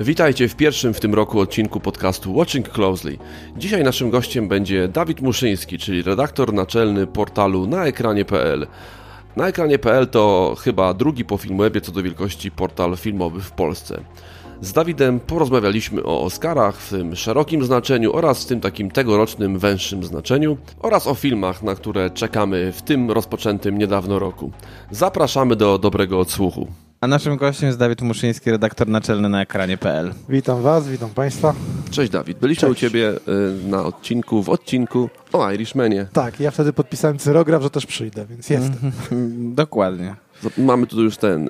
Witajcie w pierwszym w tym roku odcinku podcastu Watching Closely. Dzisiaj naszym gościem będzie Dawid Muszyński, czyli redaktor naczelny portalu naekranie.pl. Naekranie.pl to chyba drugi po Filmwebie co do wielkości portal filmowy w Polsce. Z Dawidem porozmawialiśmy o Oscarach w tym szerokim znaczeniu oraz w tym takim tegorocznym węższym znaczeniu oraz o filmach, na które czekamy w tym rozpoczętym niedawno roku. Zapraszamy do dobrego odsłuchu. A naszym gościem jest Dawid Muszyński, redaktor naczelny na ekranie.pl. Witam Was, witam Państwa. Cześć Dawid, byliśmy Cześć. u Ciebie y, na odcinku, w odcinku o Irishmanie. Tak, ja wtedy podpisałem cyrograf, że też przyjdę, więc jestem. Mhm. Dokładnie. Mamy tu już ten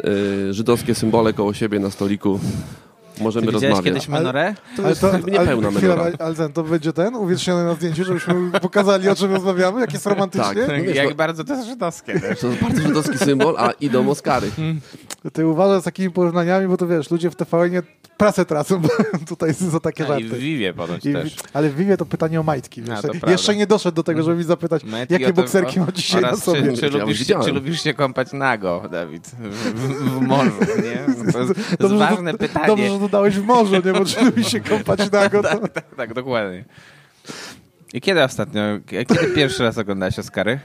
y, żydowskie symbole koło siebie na stoliku. Możemy Ty widziałeś rozmawiać. kiedyś menorę? To jest niepełna chwila, menora. ale ten, to będzie ten uwieczniony na zdjęciu, żebyśmy pokazali, o czym rozmawiamy, jak jest romantycznie. Tak. No wiesz, Jak no- bardzo to jest żydowskie też. To jest bardzo żydowski symbol, a idą Oscary. Ty uważasz z takimi porównaniami, bo to wiesz, ludzie w TVN pracę tracą tutaj za takie A, I w. Vivie ponoć I, też. ale w Vivie to pytanie o majtki. Wiesz. Jeszcze nie doszedł do tego, żeby mi zapytać, Majtki jakie tym- bokserki mam dzisiaj na sobie. Czy, czy, Ja lubisz się, czy lubisz się kąpać nago, Dawid? W, w, w morzu, nie? To jest, to jest Dobrze, że ważne to- pytanie. Dobrze, że dodałeś w morzu, nie? Bo czy lubi się kąpać nago, to... tak, tak, tak, dokładnie. I kiedy ostatnio, kiedy pierwszy raz oglądałeś Oscary?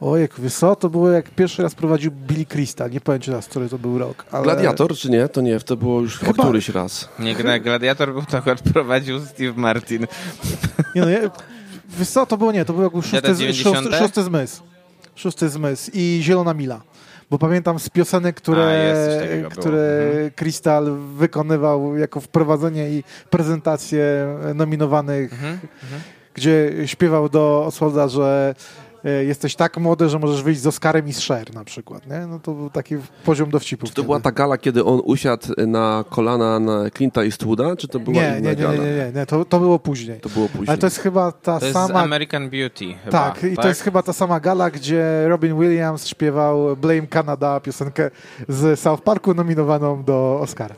Ojejku, wiesz co, to było jak pierwszy raz prowadził Billy Crystal, nie powiem ci teraz, który to był rok. Ale... Gladiator, czy nie? To nie, to było już Chyba- któryś raz. Nie, Gladiator był to akurat prowadził Steve Martin. Nie, no, ja, wiesz co, to było nie, to był jak szósty, Lata z- 90? szósty, szósty zmysł. Szósty zmysł i Zielona Mila. Bo pamiętam z piosenek, A, które, było. które Mhm. Crystal wykonywał jako wprowadzenie i prezentację nominowanych, Mhm. gdzie śpiewał do Oswalda, że jesteś tak młody, że możesz wyjść z Oscarem i z Cher na przykład, nie? No to był taki poziom dowcipu. Czy to była ta gala, kiedy on usiadł na kolana na Clint'a Eastwooda, czy to była Nie, inna nie, nie, gala? nie, nie, nie, nie. To, to było później. To było później. Ale to jest chyba ta To jest sama American Beauty chyba, Tak, i to jest chyba ta sama gala, gdzie Robin Williams śpiewał Blame Canada, piosenkę z South Parku nominowaną do Oscara.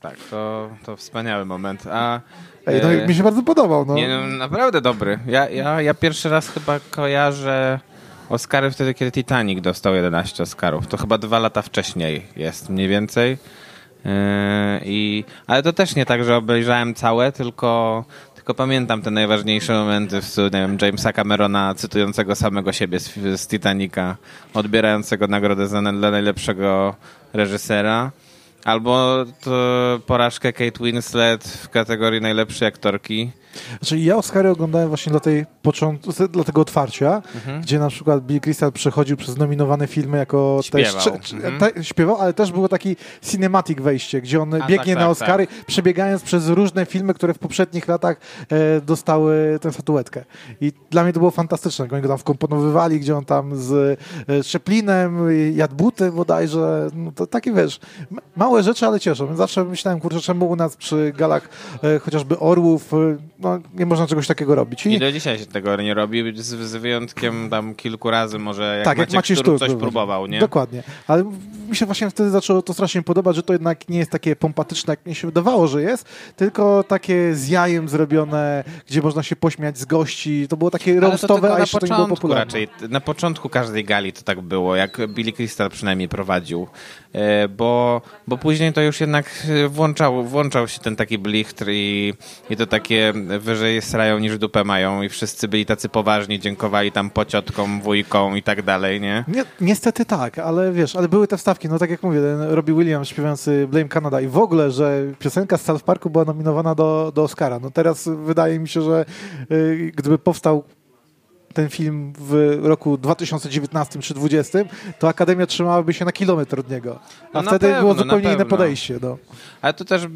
Tak, to, to wspaniały moment. A Ej, no, mi się bardzo podobał. No. nie, no, naprawdę dobry. Ja, ja, ja pierwszy raz chyba kojarzę Oscary wtedy, kiedy Titanic dostał 11 Oscarów. To chyba dwa lata wcześniej jest mniej więcej. Yy, i, ale to też nie tak, że obejrzałem całe, tylko, tylko pamiętam te najważniejsze momenty w stylu, wiem, Jamesa Camerona cytującego samego siebie z, z Titanica, odbierającego nagrodę za, dla najlepszego reżysera. Albo to porażkę Kate Winslet w kategorii najlepszej aktorki. Znaczy, ja Oscary oglądałem właśnie dla, tej począt- dla tego otwarcia, Mhm. gdzie na przykład Bill Crystal przechodził przez nominowane filmy jako Śpiewał. Też, Mhm. te, śpiewał, ale też było taki cinematic wejście, gdzie on biegnie tak, na tak, Oscary, przebiegając przez różne filmy, które w poprzednich latach e, dostały tę statuetkę. I dla mnie to było fantastyczne, oni go tam wkomponowywali, gdzie on tam z e, Chaplinem y, jadł buty bodajże. No to takie, wiesz, małe rzeczy, ale cieszą. Zawsze myślałem, kurczę, czemu u nas przy galach e, chociażby Orłów e, no, nie można czegoś takiego robić. I do dzisiaj się tego nie robi, z, z wyjątkiem tam kilku razy może jak tak, Maciek, jak Maciej Sztur coś próbował. nie? Dokładnie. Ale mi się właśnie wtedy zaczęło to strasznie podobać, że to jednak nie jest takie pompatyczne, jak mi się wydawało, że jest, tylko takie z jajem zrobione, gdzie można się pośmiać z gości. To było takie roastowe, a jeszcze to nie było początku popularne. raczej. Na początku każdej gali to tak było, jak Billy Crystal przynajmniej prowadził. E, Bo, bo później to już jednak e, włączał, włączał się ten taki blichtr i, i to takie wyżej srają niż dupę mają i wszyscy byli tacy poważni, dziękowali tam pociotkom, wujkom i tak dalej, nie? Nie, niestety tak, ale wiesz, ale były te wstawki, no tak jak mówię, Robbie Williams śpiewający Blame Canada i w ogóle, że piosenka z South Parku była nominowana do, do Oscara. No teraz wydaje mi się, że y, gdyby powstał ten film w roku 2019 czy 2020, to Akademia trzymałaby się na kilometr od niego. A No wtedy pewno, było zupełnie inne podejście. No. Ale to też,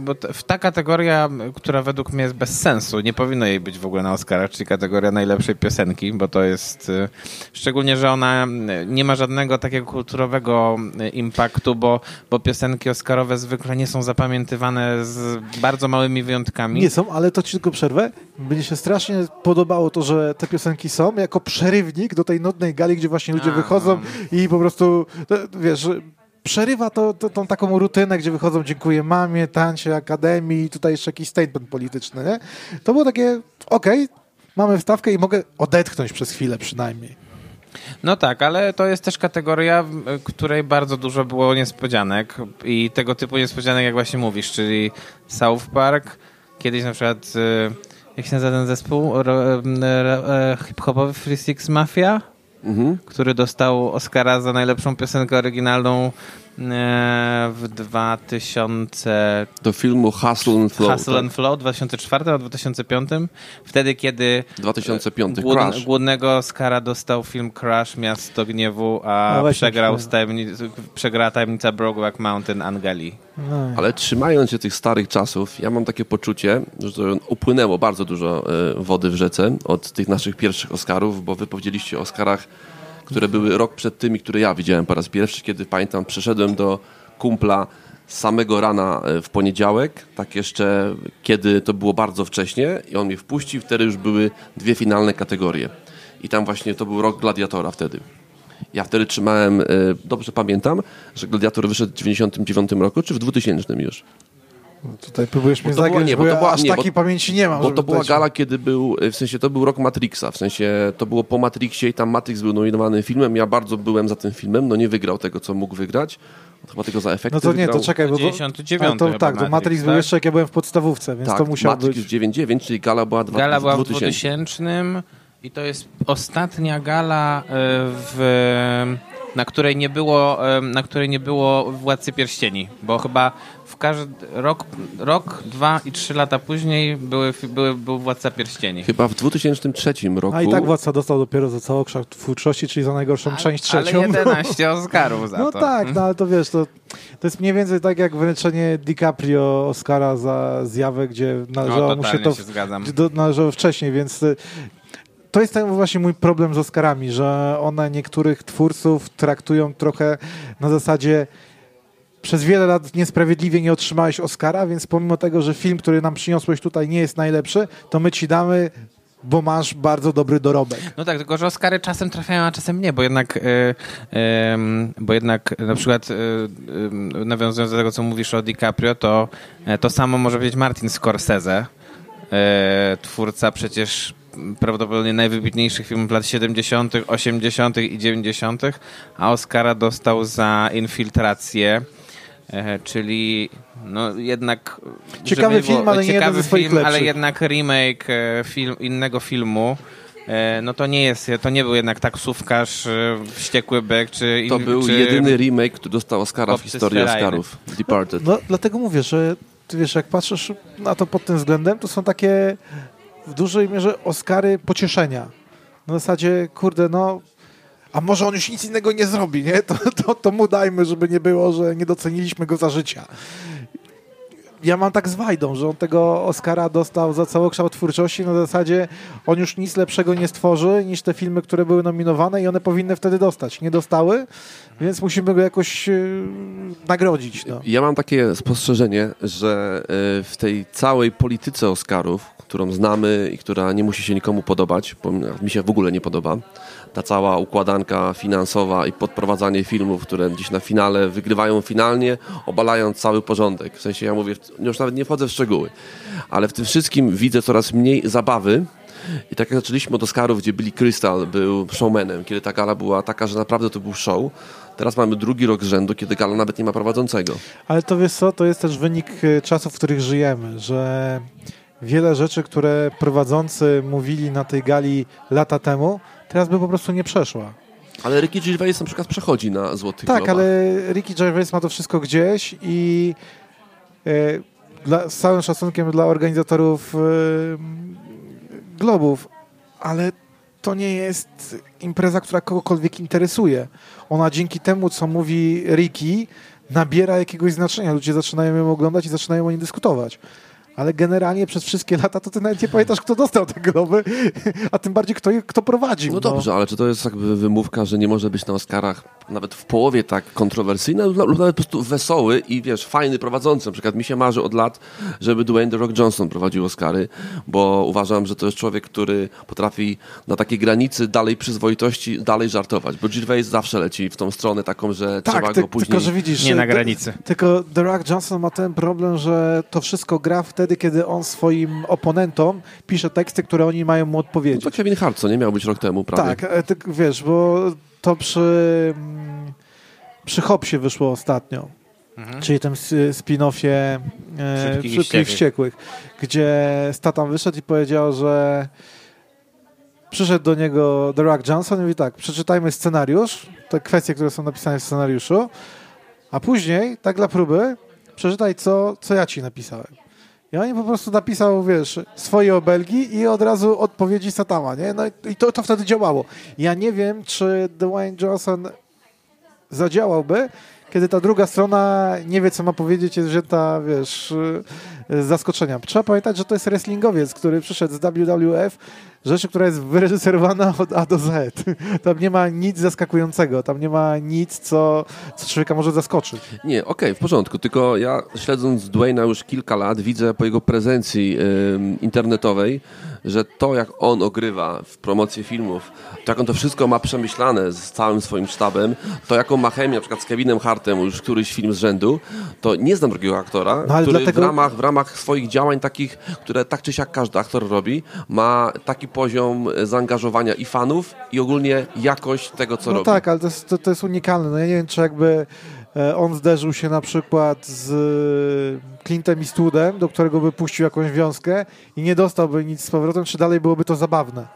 bo ta kategoria, która według mnie jest bez sensu, nie powinno jej być w ogóle na Oscarach, czyli kategoria najlepszej piosenki, bo to jest, y, szczególnie, że ona y, nie ma żadnego takiego kulturowego y, impaktu, bo, bo piosenki oscarowe zwykle nie są zapamiętywane z bardzo małymi wyjątkami. Nie są, ale to ci tylko przerwę. Mnie się strasznie podobało to, że te piosenki są jako przerywnik do tej nudnej gali, gdzie właśnie ludzie A, wychodzą i po prostu, wiesz, przerywa to, to, tą taką rutynę, gdzie wychodzą dziękuję mamie, tańcie, akademii i tutaj jeszcze jakiś statement polityczny, nie? To było takie, okej, mamy wstawkę i mogę odetchnąć przez chwilę przynajmniej. No tak, ale to jest też kategoria, w której bardzo dużo było niespodzianek i tego typu niespodzianek, jak właśnie mówisz, czyli South Park, kiedyś na przykład, y, jak się nazywa ten zespół, e, hip-hopowy Free Six Mafia, Mhm. który dostał Oscara za najlepszą piosenkę oryginalną w 2000 Do filmu Hustle and Flow. Hustle and Flow 2004 a 2005. Wtedy, kiedy tak? 2005. głód, Crash. głównego Oscara dostał film Crash, Miasto Gniewu, a No właśnie, przegrał tak. z tajemnic, przegrała tajemnica Brokeback Mountain Angeli. No. Ale trzymając się tych starych czasów, ja mam takie poczucie, że to upłynęło bardzo dużo e, wody w rzece od tych naszych pierwszych Oscarów, bo wy powiedzieliście o Oscarach, które były rok przed tymi, które ja widziałem po raz pierwszy, kiedy pamiętam, przeszedłem do kumpla samego rana e, w poniedziałek, tak jeszcze kiedy to było bardzo wcześnie i on mnie wpuścił, wtedy już były dwie finalne kategorie. I tam właśnie to był rok Gladiatora wtedy. Ja wtedy trzymałem, e, dobrze pamiętam, że Gladiator wyszedł w 99 roku, czy w 2000 już? Tutaj próbujesz mnie Bo to była- zagrać, nie, bo, bo to ja była- aż nie, bo- takiej pamięci nie mam. Bo to była gala, kiedy był, w sensie to był rok Matrixa, w sensie to było po Matrixie i tam Matrix był nominowany filmem, ja bardzo byłem za tym filmem, no nie wygrał tego, co mógł wygrać, chyba tylko za efekty No to nie, wygrał. to czekaj, bo to, 99 ale to, tak, to Matrix, Matrix był tak? jeszcze jak ja byłem w podstawówce, więc Tak, to musiał Matrix być... 99, czyli gala była dwa, Gala była w 2000. 2000 i to jest ostatnia gala, e, w, na, której nie było, e, na której nie było Władcy Pierścieni, bo chyba każdy rok, rok, dwa i trzy lata później były, były, był Władca Pierścieni. Chyba w 2003 roku. A i tak Władca dostał dopiero za całokształt twórczości, czyli za najgorszą część Ale trzecią. 11 Oscarów za No to. tak, no ale to wiesz, to, to jest mniej więcej tak jak wręczenie DiCaprio Oscara za zjawę, gdzie należało No, mu się to się zgadzam. do, należało wcześniej, więc y, to jest ten właśnie mój problem z Oscarami, że one niektórych twórców traktują trochę na zasadzie przez wiele lat niesprawiedliwie nie otrzymałeś Oscara, więc pomimo tego, że film, który nam przyniosłeś tutaj nie jest najlepszy, to my ci damy, bo masz bardzo dobry dorobek. No tak, tylko że Oscary czasem trafiają, a czasem nie, bo jednak, y, ym, bo jednak na przykład y, y, nawiązując do tego, co mówisz o DiCaprio, to e, to samo może powiedzieć Martin Scorsese, e, twórca przecież prawdopodobnie najwybitniejszych filmów lat 70., 80. i 90., a Oscara dostał za infiltrację. Czyli no jednak Ciekawy żeby film, ale nie jeden ciekawy ze swoich film, ale jednak remake e, film, innego filmu. E, No to nie jest, to nie był jednak taksówkarz, e, wściekły byk, czy... To in- był czy... jedyny remake, który dostał Oscara w historii. Oscarów. Departed. No, dlatego mówię, że ty wiesz, jak patrzysz na to pod tym względem, to są takie w dużej mierze Oscary pocieszenia. Na zasadzie, kurde, no, a może on już nic innego nie zrobi, nie? To, to, to mu dajmy, żeby nie było, że nie doceniliśmy go za życia. Ja mam tak z Wajdą, że on tego Oscara dostał za całokształt twórczości na zasadzie on już nic lepszego nie stworzy niż te filmy, które były nominowane i one powinny wtedy dostać. Nie dostały, więc musimy go jakoś e, nagrodzić. No. Ja mam takie spostrzeżenie, że e, w tej całej polityce Oscarów, którą znamy i która nie musi się nikomu podobać, bo mi się w ogóle nie podoba, ta cała układanka finansowa i podprowadzanie filmów, które gdzieś na finale wygrywają finalnie, obalając cały porządek. W sensie ja mówię, już nawet nie wchodzę w szczegóły, ale w tym wszystkim widzę coraz mniej zabawy, i tak jak zaczęliśmy od Oscarów, gdzie Billy Crystal był showmanem, kiedy ta gala była taka, że naprawdę to był show, teraz mamy drugi rok z rzędu, kiedy gala nawet nie ma prowadzącego. Ale to wiesz co, to jest też wynik e, czasów, w których żyjemy, że wiele rzeczy, które prowadzący mówili na tej gali lata temu, teraz by po prostu nie przeszła. Ale Ricky Gervais na przykład przechodzi na Złotych Tak, Globach. ale Ricky Gervais ma to wszystko gdzieś i e, dla, z całym szacunkiem dla organizatorów e, Globów, ale to nie jest impreza, która kogokolwiek interesuje. Ona dzięki temu, co mówi Ricky, nabiera jakiegoś znaczenia. Ludzie zaczynają ją oglądać i zaczynają o niej dyskutować. Ale generalnie przez wszystkie lata to ty nawet nie pamiętasz, kto dostał te globy, a tym bardziej kto, je- kto prowadził. No dobrze, ale czy to jest jakby wymówka, że nie może być na Oscarach nawet w połowie tak kontrowersyjny lub nawet po prostu wesoły i wiesz, fajny prowadzący. Na przykład mi się marzy od lat, żeby Dwayne The Rock Johnson prowadził Oscary, bo uważam, że to jest człowiek, który potrafi na takiej granicy dalej przyzwoitości dalej żartować, bo Gervais zawsze leci w tą stronę taką, że trzeba Tak, ty, go później... tylko że widzisz... Nie na ty- granicy. Tylko The Rock Johnson ma ten problem, że to wszystko gra wtedy, wtedy, kiedy on swoim oponentom pisze teksty, które oni mają mu No odpowiedzieć. to Kevin Hart, co nie miał być rok temu, prawie. Tak, e, ty, wiesz, bo to przy, mm, przy Hopsie wyszło ostatnio. Czyli tym spin-offie e, Szybkich i Szybkich. Wściekłych, gdzie Statham wyszedł i powiedział, że przyszedł do niego The Rock Johnson i mówi tak, przeczytajmy scenariusz, te kwestie, które są napisane w scenariuszu, a później, tak dla próby, przeczytaj, co, co ja ci napisałem. I on po prostu napisał, wiesz, swoje obelgi i od razu odpowiedzi Satama, nie? No i- to, to wtedy działało. Ja nie wiem, czy Dwayne Johnson zadziałałby, kiedy ta druga strona nie wie, co ma powiedzieć, jest wzięta, wiesz, z zaskoczenia. Trzeba pamiętać, że to jest wrestlingowiec, który przyszedł z WWF, rzeczy, która jest wyreżyserowana od A do Z. Tam nie ma nic zaskakującego, tam nie ma nic, co, co człowieka może zaskoczyć. Nie, okej, w porządku, tylko ja śledząc Dwayna już kilka lat widzę po jego prezencji ym, internetowej, że to jak on ogrywa w promocję filmów, to jak on to wszystko ma przemyślane z całym swoim sztabem, to jaką ma chemię na przykład z Kevinem Hartem już któryś film z rzędu, to nie znam drugiego aktora, No, ale który dlatego- w, ramach, w ramach swoich działań takich, które tak czy siak każdy aktor robi, ma taki poziom e, zaangażowania i fanów i ogólnie jakość tego, co no robi. tak, ale to jest, to, to jest unikalne. No ja nie wiem, czy jakby on zderzył się na przykład z e, Clintem Eastwoodem, do którego by puścił jakąś wiązkę i nie dostałby nic z powrotem, czy dalej byłoby to zabawne.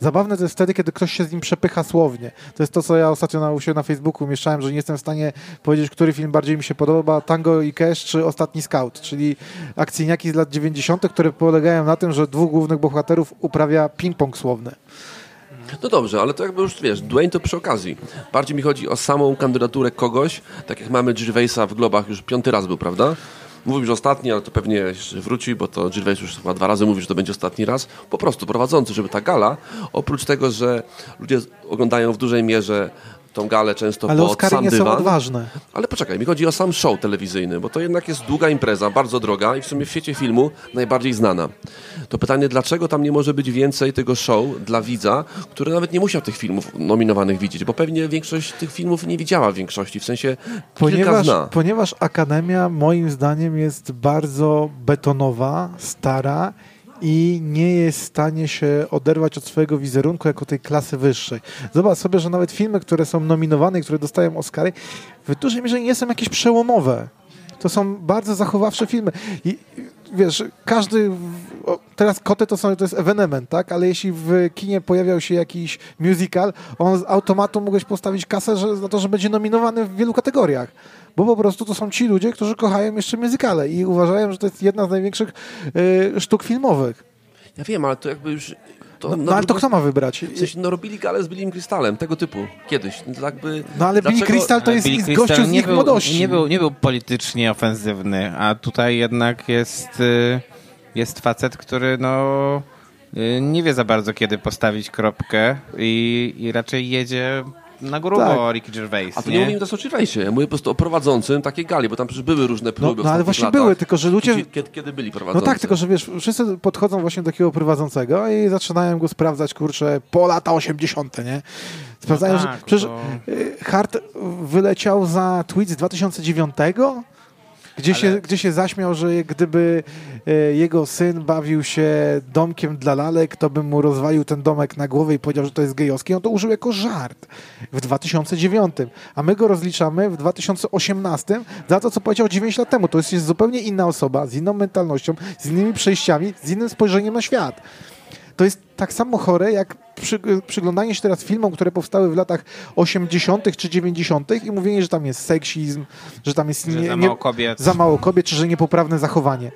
Zabawne to jest wtedy, kiedy ktoś się z nim przepycha słownie. To jest to, co ja ostatnio na, siebie na Facebooku umieszczałem, że nie jestem w stanie powiedzieć, który film bardziej mi się podoba, Tango i Cash czy Ostatni Scout, czyli akcyjniaki z lat 90., które polegają na tym, że dwóch głównych bohaterów uprawia ping-pong słowny. No dobrze, ale to jakby już wiesz, Dwayne to przy okazji. Bardziej mi chodzi o samą kandydaturę kogoś, tak jak mamy Gervaisa w Globach, już piąty raz był, prawda? Mówił, ostatni, ale to pewnie jeszcze wróci, bo to Gervais już chyba dwa razy mówi, że to będzie ostatni raz. Po prostu prowadzący, żeby ta gala, oprócz tego, że ludzie oglądają w dużej mierze tą galę często Ale pod Oscary sam nie są dywan. odważne. Ale poczekaj, mi chodzi o sam show telewizyjny, bo to jednak jest długa impreza, bardzo droga i w sumie w świecie filmu najbardziej znana. To pytanie, dlaczego tam nie może być więcej tego show dla widza, który nawet nie musiał tych filmów nominowanych widzieć, bo pewnie większość tych filmów nie widziała w większości, w sensie Ponieważ, zna. ponieważ Akademia moim zdaniem jest bardzo betonowa, stara i nie jest w stanie się oderwać od swojego wizerunku jako tej klasy wyższej. Zobacz sobie, że nawet filmy, które są nominowane i które dostają Oscary, w dużej mierze nie są jakieś przełomowe. To są bardzo zachowawcze filmy. I wiesz, każdy. Teraz koty to, są, to jest ewenement, tak? Ale jeśli w kinie pojawiał się jakiś musical, on z automatu mógłbyś postawić kasę że, za to, że będzie nominowany w wielu kategoriach. Bo po prostu to są ci ludzie, którzy kochają jeszcze musicale i uważają, że to jest jedna z największych y, sztuk filmowych. Ja wiem, ale to jakby już... To No, no ale to kto ma wybrać? W sensie, no robili galę z Billym Crystalem, tego typu, kiedyś. No, jakby, No ale Billy dlaczego- Crystal to jest Billy gościu z nie ich był, młodości. Nie był, nie był politycznie ofensywny, a tutaj jednak jest, y, jest facet, który no, y, nie wie za bardzo kiedy postawić kropkę i, i raczej jedzie na grubo Tak. Ricky Gervais. A tu nie, nie? mówimy teraz o Gervaisie, ja mówię po prostu o prowadzącym takiej gali, bo tam przecież były różne No, próby w no ale właśnie latach. były, tylko że ludzie... Kiedy, kiedy, byli No prowadzący? tak, tylko że wiesz, wszyscy podchodzą właśnie do takiego prowadzącego i zaczynają go sprawdzać, kurczę, po lata 80., nie? Sprawdzają, No że tak, przecież to- y, Hart wyleciał za tweet z 2009, gdzie, się, Ale- gdzie się zaśmiał, że gdyby y, jego syn bawił się domkiem dla lalek, to bym mu rozwalił ten domek na głowę i powiedział, że to jest gejowski. On to użył jako żart w 2009, a my go rozliczamy w 2018 za to, co powiedział 9 lat temu. To jest, jest zupełnie inna osoba, z inną mentalnością, z innymi przejściami, z innym spojrzeniem na świat. To jest tak samo chore, jak przy, przyglądanie się teraz filmom, które powstały w latach 80. czy 90. i mówienie, że tam jest seksizm, że tam jest Że nie, za nie, mało kobiet. za mało kobiet, czy że niepoprawne zachowanie.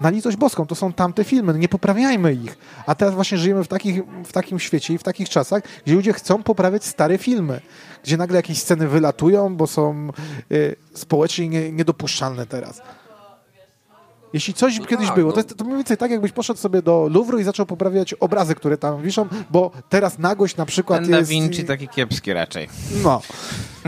Na litość boską, to są tamte filmy, no nie poprawiajmy ich. A teraz właśnie żyjemy w, takich, w takim świecie i w takich czasach, gdzie ludzie chcą poprawiać stare filmy, gdzie nagle jakieś sceny wylatują, bo są y, społecznie nie, niedopuszczalne teraz. Jeśli coś kiedyś tak, było, no. to, jest, to mniej więcej tak, jakbyś poszedł sobie do Louvru i zaczął poprawiać obrazy, które tam wiszą, bo teraz nagość na przykład Ten Da jest... Vinci taki kiepski raczej. No.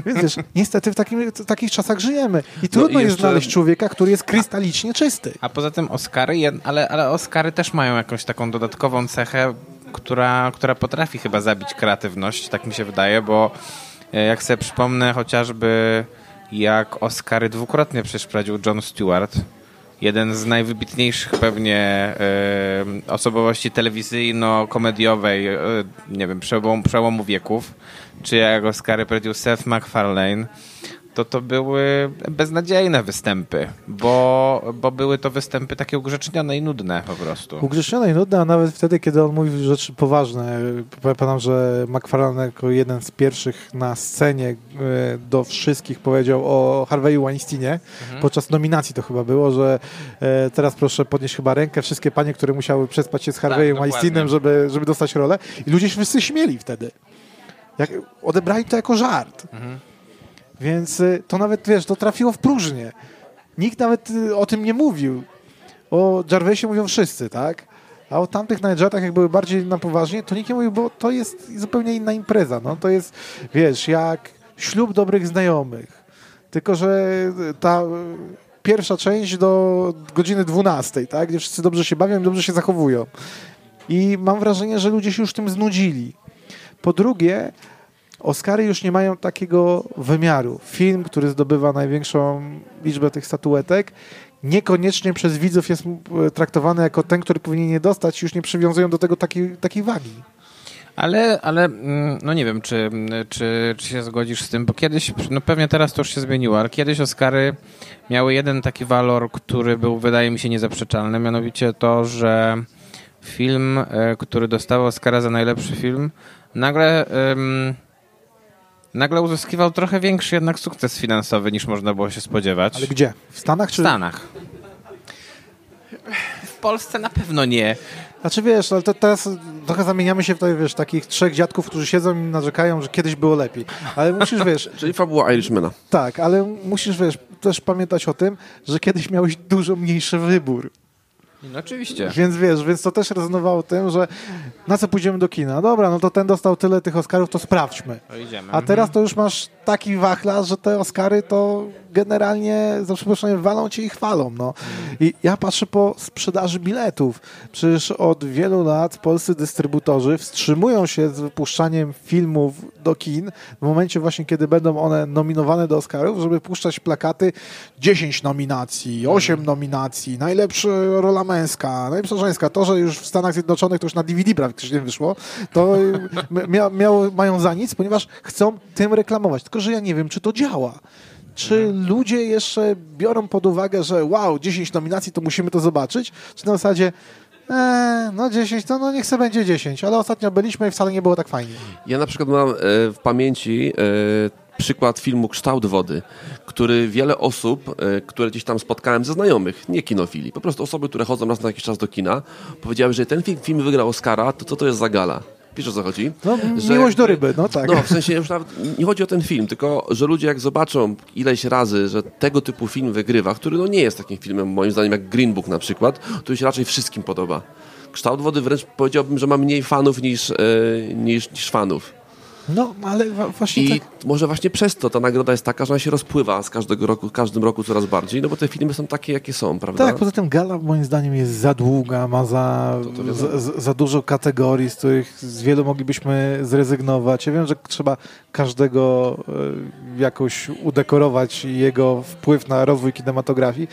Więc wiesz, niestety w, takim, w takich czasach żyjemy. I trudno i jest jeszcze- znaleźć człowieka, który jest krystalicznie czysty. A poza tym Oscary, ale, ale Oscary też mają jakąś taką dodatkową cechę, która, która potrafi chyba zabić kreatywność, tak mi się wydaje, bo e, jak sobie przypomnę chociażby jak Oscary dwukrotnie przecież prowadził John Stewart, jeden z najwybitniejszych pewnie e, osobowości telewizyjno-komediowej, e, nie wiem, przełom, przełomu wieków, czy jak Oscary Seth MacFarlane, to to były beznadziejne występy, bo, bo były to występy takie ugrzecznione i nudne po prostu. Ugrzecznione i nudne, a nawet wtedy, kiedy on mówił rzeczy poważne. Pamiętam, że McFarlane jako jeden z pierwszych na scenie e, do wszystkich powiedział o Harveyu Weinsteinie. Mhm. Podczas nominacji to chyba było, że e, teraz proszę podnieść chyba rękę wszystkie panie, które musiały przespać się z Harveyem tak, Weinsteinem, żeby, żeby dostać rolę. I ludzie się wszyscy śmieli wtedy. Jak, odebrali to jako żart. Mhm. Więc y, to nawet, wiesz, to trafiło w próżnię. Nikt nawet y, o tym nie mówił. O Jarvisie mówią wszyscy, tak? A o tamtych Nightjetach, jak były bardziej na poważnie, to nikt nie mówił, bo to jest zupełnie inna impreza. No, to jest, wiesz, jak ślub dobrych znajomych. Tylko, że ta pierwsza część do godziny 12, tak? Gdzie wszyscy dobrze się bawią i dobrze się zachowują. I mam wrażenie, że ludzie się już tym znudzili. Po drugie, Oscary już nie mają takiego wymiaru. Film, który zdobywa największą liczbę tych statuetek, niekoniecznie przez widzów jest traktowany jako ten, który powinien je dostać, już nie przywiązują do tego takiej, takiej wagi. Ale, ale mm, no nie wiem, czy, czy, czy się zgodzisz z tym, bo kiedyś, no pewnie teraz to już się zmieniło, ale kiedyś Oscary miały jeden taki walor, który był, wydaje mi się, niezaprzeczalny, mianowicie to, że film, e, który dostał Oscara za najlepszy film, nagle... nagle uzyskiwał trochę większy jednak sukces finansowy niż można było się spodziewać. Ale gdzie? W Stanach czy? W Stanach. W Polsce na pewno nie. Znaczy wiesz, ale to teraz trochę zamieniamy się w tutaj, wiesz, takich trzech dziadków, którzy siedzą i narzekają, że kiedyś było lepiej. Ale musisz, wiesz... Czyli fabuła Irishmana. Tak, ale musisz, wiesz, też pamiętać o tym, że kiedyś miałeś dużo mniejszy wybór. No oczywiście. Więc wiesz, więc to też rezonowało tym, że na co pójdziemy do kina? Dobra, no to ten dostał tyle tych Oscarów, to sprawdźmy. To idziemy. A teraz to już masz taki wachlarz, że te Oscary to generalnie, za przeproszeniem, walą cię i chwalą. No. I ja patrzę po sprzedaży biletów. Przecież od wielu lat polscy dystrybutorzy wstrzymują się z wypuszczaniem filmów do kin w momencie właśnie, kiedy będą one nominowane do Oscarów, żeby puszczać plakaty 10 nominacji, 8 nominacji, najlepsza rola męska, najlepsza żeńska. To, że już w Stanach Zjednoczonych to już na DVD praktycznie wyszło, to mia, miało, mają za nic, ponieważ chcą tym reklamować. Tylko, że ja nie wiem, czy to działa. Czy ludzie jeszcze biorą pod uwagę, że wow, 10 nominacji, to musimy to zobaczyć? Czy na zasadzie, Eee, no 10, to no niech sobie będzie 10, ale ostatnio byliśmy i wcale nie było tak fajnie. Ja na przykład mam e, w pamięci e, przykład filmu Kształt Wody, który wiele osób, e, które gdzieś tam spotkałem ze znajomych, nie kinofili, po prostu osoby, które chodzą raz na jakiś czas do kina, powiedziały, że ten film, film wygrał Oscara, to co to jest za gala? Wiesz o co chodzi? No, że, miłość do ryby, no tak. No, w sensie już nawet nie chodzi o ten film, tylko że ludzie jak zobaczą ileś razy, że tego typu film wygrywa, który no nie jest takim filmem moim zdaniem jak Green Book na przykład, to się raczej wszystkim podoba. Kształt wody wręcz powiedziałbym, że ma mniej fanów niż, yy, niż, niż fanów. No, ale właśnie I tak... może właśnie przez to ta nagroda jest taka, że ona się rozpływa z każdego roku, każdym roku coraz bardziej, no bo te filmy są takie, jakie są, prawda? Tak, poza tym gala moim zdaniem jest za długa, ma za, to za, za, dużo kategorii, z których z wielu moglibyśmy zrezygnować. Ja wiem, że trzeba każdego e, jakoś udekorować jego wpływ na rozwój kinematografii,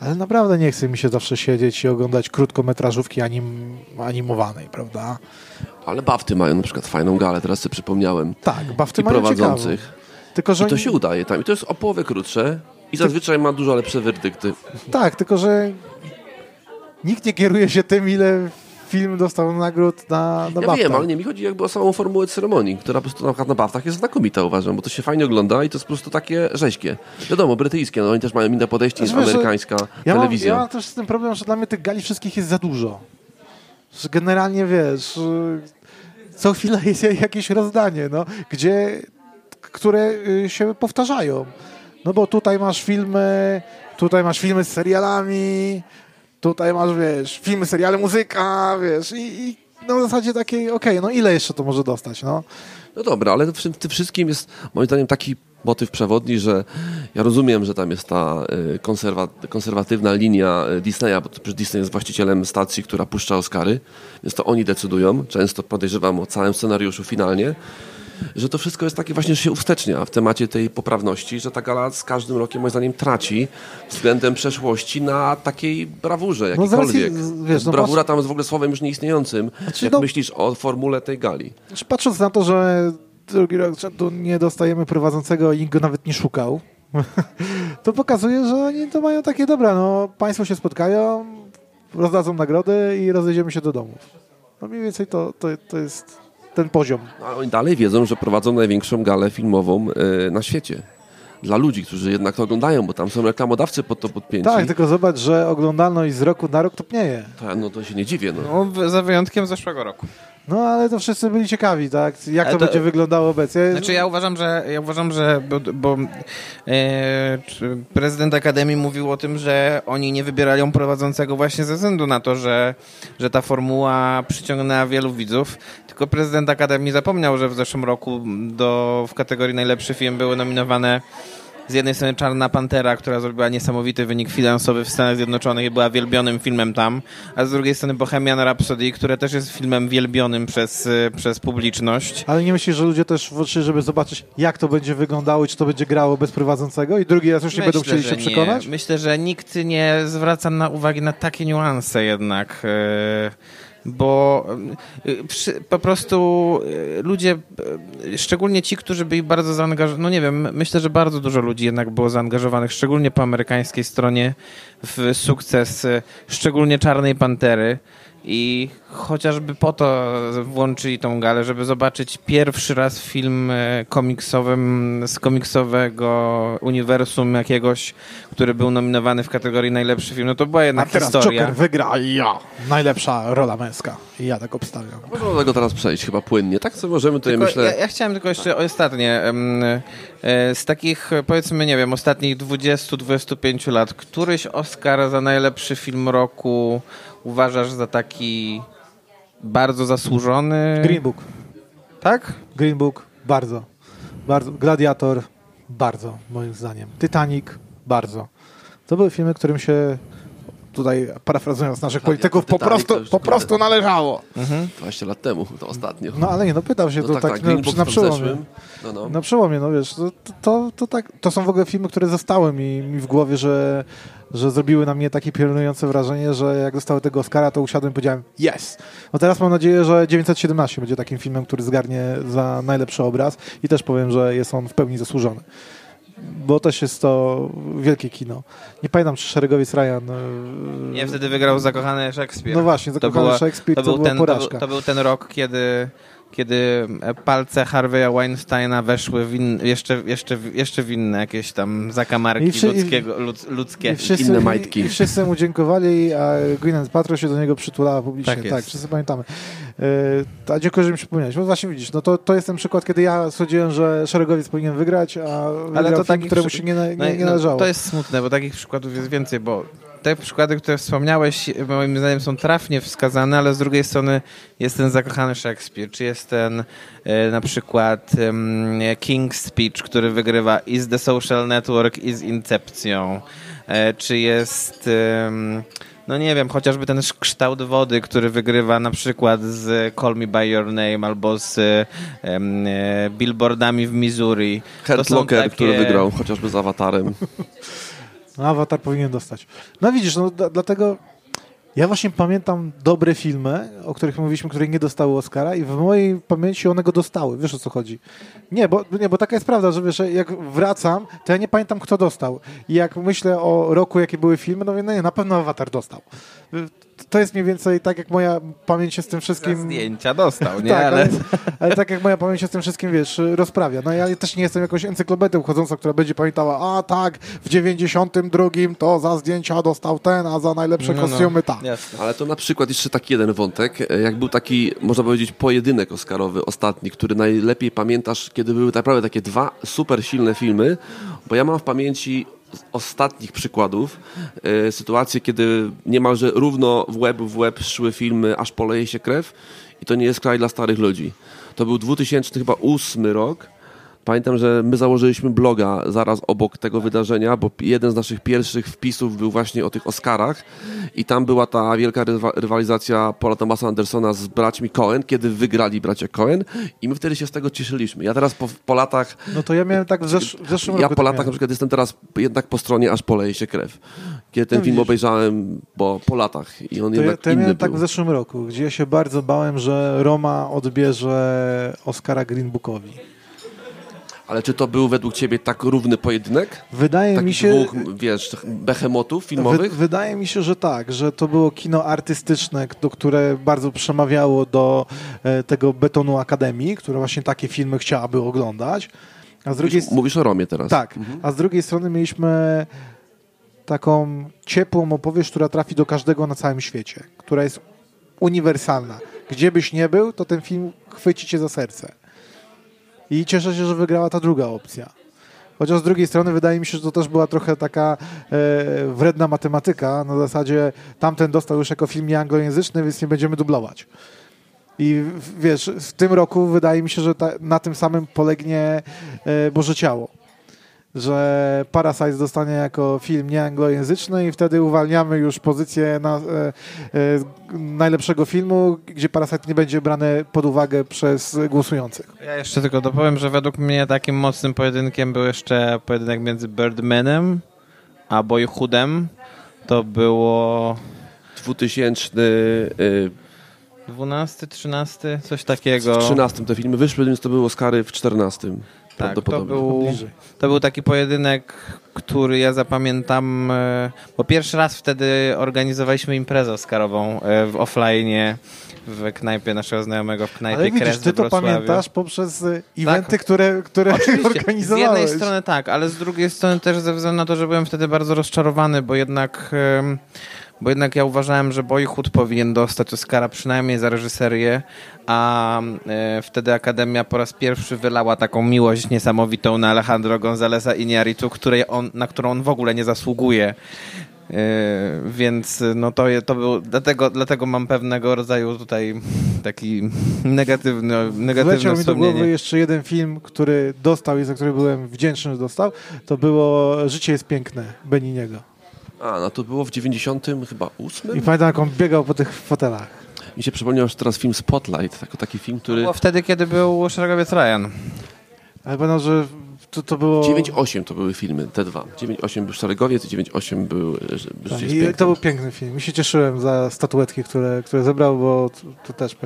ale naprawdę nie chce mi się zawsze siedzieć i oglądać krótkometrażówki anim, animowanej, prawda? Ale Bafty mają na przykład fajną galę, teraz sobie przypomniałem. Tak, Bafty I mają prowadzących. Tylko, że I to się udaje tam. I to jest o połowę krótsze i zazwyczaj ma dużo lepsze werdykty. Tak, tylko że nikt nie kieruje się tym, ile film dostał nagród na, na Ja wiem, ale nie, mi chodzi jakby o samą formułę ceremonii, która po prostu na przykład na Baftach jest znakomita, uważam, bo to się fajnie ogląda i to jest po prostu takie rzeźkie. Wiadomo, brytyjskie, no oni też mają inne podejście niż amerykańska ja telewizja. Mam, ja mam też z tym problem, że dla mnie tych gali wszystkich jest za dużo. Że generalnie, wiesz, co chwila jest jakieś rozdanie, no, gdzie, które y, się powtarzają. No bo tutaj masz filmy, tutaj masz filmy z serialami, tutaj masz, wiesz, filmy, seriale, muzyka, wiesz, i, i w zasadzie takiej, okej, okay, no ile jeszcze to może dostać, no? No dobra, ale w tym wszystkim jest moim zdaniem taki motyw przewodni, że ja rozumiem, że tam jest ta y, konserwa konserwatywna linia y, Disneya, bo Disney jest właścicielem stacji, która puszcza Oscary, więc to oni decydują, często podejrzewam o całym scenariuszu finalnie. Że to wszystko jest takie właśnie, że się uwstecznia w temacie tej poprawności, że ta gala z każdym rokiem moim zdaniem traci względem przeszłości na takiej brawurze No racji, jakiejkolwiek. z- wiesz, no Brawura tam jest w ogóle słowem już nieistniejącym. Znaczy, jak no- myślisz o formule tej gali? Znaczy, Patrząc na to, że drugi rok rzędu nie dostajemy prowadzącego i nikt go nawet nie szukał, to pokazuje, że oni to mają takie, dobra, no państwo się spotkają, rozdadzą nagrody i rozejdziemy się do domów. No mniej więcej to, to, to jest ten poziom. No, ale oni dalej wiedzą, że prowadzą największą galę filmową e, na świecie. Dla ludzi, którzy jednak to oglądają, bo tam są reklamodawcy pod to podpięci. Tak, tylko zobacz, że oglądalność z roku na rok topnieje. To, no to się nie dziwię. No. No, za wyjątkiem zeszłego roku. No ale to wszyscy byli ciekawi, tak? Jak to, to- będzie wyglądało obecnie. Znaczy ja uważam, że ja uważam, że bo, bo e, czy prezydent Akademii mówił o tym, że oni nie wybierają prowadzącego właśnie ze względu na to, że, że ta formuła przyciągnęła wielu widzów. Tylko prezydent Akademii zapomniał, że w zeszłym roku do, w kategorii najlepszy film były nominowane z jednej strony Czarna Pantera, która zrobiła niesamowity wynik finansowy w Stanach Zjednoczonych i była wielbionym filmem tam, a z drugiej strony Bohemian Rhapsody, które też jest filmem wielbionym przez, przez publiczność. Ale nie myślisz, że ludzie też włączyli, żeby zobaczyć, jak to będzie wyglądało i czy to będzie grało bez prowadzącego i drugi raz już nie będą chcieli się przekonać? Nie. Myślę, że nikt nie zwraca na uwagi na takie niuanse jednak. e, Bo e, przy, po prostu e, ludzie, szczególnie ci, którzy byli bardzo zaangażowani, no nie wiem, myślę, że bardzo dużo ludzi jednak było zaangażowanych, szczególnie po amerykańskiej stronie, w sukces, szczególnie Czarnej Pantery. I chociażby po to włączyli tą galę, żeby zobaczyć pierwszy raz film e, komiksowym z komiksowego uniwersum jakiegoś, który był nominowany w kategorii najlepszy film. No to była A jednak teraz historia. Joker wygra i ja. Najlepsza rola męska. I ja tak obstawiam. Możemy do tego teraz przejść chyba płynnie. Tak sobie możemy tutaj, Tylko myślę... ja, ja chciałem tylko jeszcze ostatnie. e, Z takich, powiedzmy, nie wiem, ostatnich 20-25 lat, któryś Oscar za najlepszy film roku uważasz za taki bardzo zasłużony? Green Book. Tak? Green Book bardzo. bardzo. Gladiator bardzo, moim zdaniem. Titanic bardzo. To były filmy, którym się tutaj parafrazując naszych polityków, po prostu, po prostu należało. 20 lat temu, to ostatnio. No ale nie, no pytał się, No to tak, tak, tak, Book na przełomie. No, no. Na przełomie, no wiesz, to, to, to, to, tak, to są w ogóle filmy, które zostały mi, mi w głowie, że, że zrobiły na mnie takie piorunujące wrażenie, że jak dostały tego Oscara, to usiadłem i powiedziałem yes. No teraz mam nadzieję, że 917 będzie takim filmem, który zgarnie za najlepszy obraz i też powiem, że jest on w pełni zasłużony. Bo też jest to wielkie kino. Nie pamiętam, czy Szeregowiec Ryan... yy, Nie, wtedy wygrał Zakochany Szekspir. No właśnie, Zakochany była- Szekspir to, był była ten, to, był, porażka. to był ten rok, kiedy, kiedy palce Harvey'a Weinsteina weszły w in, jeszcze, jeszcze, jeszcze w inne jakieś tam zakamarki wszy- ludzkiego, ludz, ludzkie. I wszyscy, inne majtki. I, wszyscy mu dziękowali, a Gwyneth Paltrow się do niego przytulała publicznie. Tak Tak, wszyscy pamiętamy. E, a dziękuję, że mi przypomniałeś. No właśnie widzisz, no to, to jest ten przykład, kiedy ja sądziłem, że szeregowiec powinien wygrać, a wygrał to film, takich któremu się nie, na- nie, No, nie no, należało. to jest smutne, bo takich przykładów jest więcej, bo te przykłady, które wspomniałeś, moim zdaniem są trafnie wskazane, ale z drugiej strony jest ten zakochany Szekspir, czy jest ten e, na przykład King's Speech, który wygrywa i z The Social Network, i z Incepcją, e, czy jest... no nie wiem, chociażby ten sz- kształt wody, który wygrywa na przykład z Call Me By Your Name albo z e, billboardami w Missouri. To Hurt są Locker, takie- który wygrał chociażby z Awatarem. No, Avatar powinien dostać. No widzisz, no dlatego ja właśnie pamiętam dobre filmy, o których mówiliśmy, które nie dostały Oscara i w mojej pamięci one go dostały. Wiesz o co chodzi? Nie, bo, nie, bo taka jest prawda, że wiesz, jak wracam, to ja nie pamiętam kto dostał. I jak myślę o roku, jakie były filmy, no, no nie, na pewno Avatar dostał. To jest mniej więcej tak, jak moja pamięć się z tym Za wszystkim... zdjęcia dostał, nie? Tak, ale... ale, ale tak jak moja pamięć się z tym wszystkim, wiesz, rozprawia. No ja też nie jestem jakąś encyklopedią chodzącą, która będzie pamiętała, a tak, w 92 to za zdjęcia dostał ten, a za najlepsze No, no. kostiumy tak. Jasne. Ale to na przykład jeszcze taki jeden wątek, e, jak był taki, można powiedzieć, pojedynek Oscarowy ostatni, który najlepiej pamiętasz, kiedy były naprawdę takie dwa super silne filmy, bo ja mam w pamięci ostatnich przykładów e, sytuację, kiedy niemalże równo w łeb w łeb szły filmy Aż poleje się krew i to nie jest kraj dla starych ludzi. To był 2008 rok, Pamiętam, że my założyliśmy bloga zaraz obok tego wydarzenia, bo jeden z naszych pierwszych wpisów był właśnie o tych Oscarach i tam była ta wielka rywa rywalizacja Paula Thomasa Andersona z braćmi Cohen, kiedy wygrali bracia Cohen i my wtedy się z tego cieszyliśmy. Ja teraz po, po latach... No to ja miałem tak w, zesz w zeszłym ja roku. po tak latach miałem. na przykład jestem teraz jednak po stronie, aż poleje się krew. Kiedy ten No film obejrzałem bo po latach i on To ja, jednak to ja inny miałem był. tak w zeszłym roku, gdzie ja się bardzo bałem, że Roma odbierze Oscara Green Bookowi. Ale czy to był według ciebie tak równy pojedynek? Wydaje mi Takich się, dwóch, wiesz, behemotów wy, filmowych? wydaje mi się, że tak, że to było kino artystyczne, do, które bardzo przemawiało do e, tego betonu Akademii, która właśnie takie filmy chciałaby oglądać. A z drugiej Mówisz, o Romie teraz. Tak, a z drugiej strony mieliśmy taką ciepłą opowieść, która trafi do każdego na całym świecie, która jest uniwersalna. Gdzie byś nie był, to ten film chwyci cię za serce. I cieszę się, że wygrała ta druga opcja. Chociaż z drugiej strony wydaje mi się, że to też była trochę taka e, wredna matematyka, na zasadzie tamten dostał już jako film nieanglojęzyczny, więc nie będziemy dublować. I wiesz, w tym roku wydaje mi się, że ta, na tym samym polegnie e, Boże Ciało. Że Parasite zostanie jako film nieanglojęzyczny i wtedy uwalniamy już pozycję na, e, e, najlepszego filmu, gdzie Parasite nie będzie brany pod uwagę przez głosujących. Ja jeszcze tylko dopowiem, że według mnie takim mocnym pojedynkiem był jeszcze pojedynek między Birdmanem a Boyhoodem. To było 2000, y, 12, 13, coś w takiego. 13 te filmy wyszły, więc to były Oscary w 14. Tak, to był, to był taki pojedynek, który ja zapamiętam, e, bo pierwszy raz wtedy organizowaliśmy imprezę oscarową e, w offline w knajpie naszego znajomego, w knajpie Ale widzisz, Kres ty to pamiętasz poprzez e, eventy, które, które Oczywiście. Z organizowałeś. jednej strony tak, ale z drugiej strony też ze względu na to, że byłem wtedy bardzo rozczarowany, bo jednak, em, bo jednak ja uważałem, że Boyhood powinien dostać Oscara przynajmniej za reżyserię, a e, wtedy Akademia po raz pierwszy wylała taką miłość niesamowitą na Alejandro Gonzaleza Iñárritu, której on, na którą on w ogóle nie zasługuje. E, Więc no to, to był, dlatego, dlatego mam pewnego rodzaju tutaj taki negatywny, negatywne Wleciał mi do głowy jeszcze jeden film, który dostał i za który byłem wdzięczny, że dostał. To było Życie jest piękne Beniniego. A, no to było w 90 chyba 8? I pamiętam, jak on biegał po tych fotelach. Mi się przypomniał że teraz film Spotlight, jako taki film, który... Było wtedy, kiedy był Szeregowiec Ryan. Ale pamiętam, że to, to było... 9-8 to były filmy, te dwa. 9-8 był Szeregowiec i 9-8 był Tak, I to był piękny film. I się cieszyłem za statuetki, które, które zebrał, bo to, to też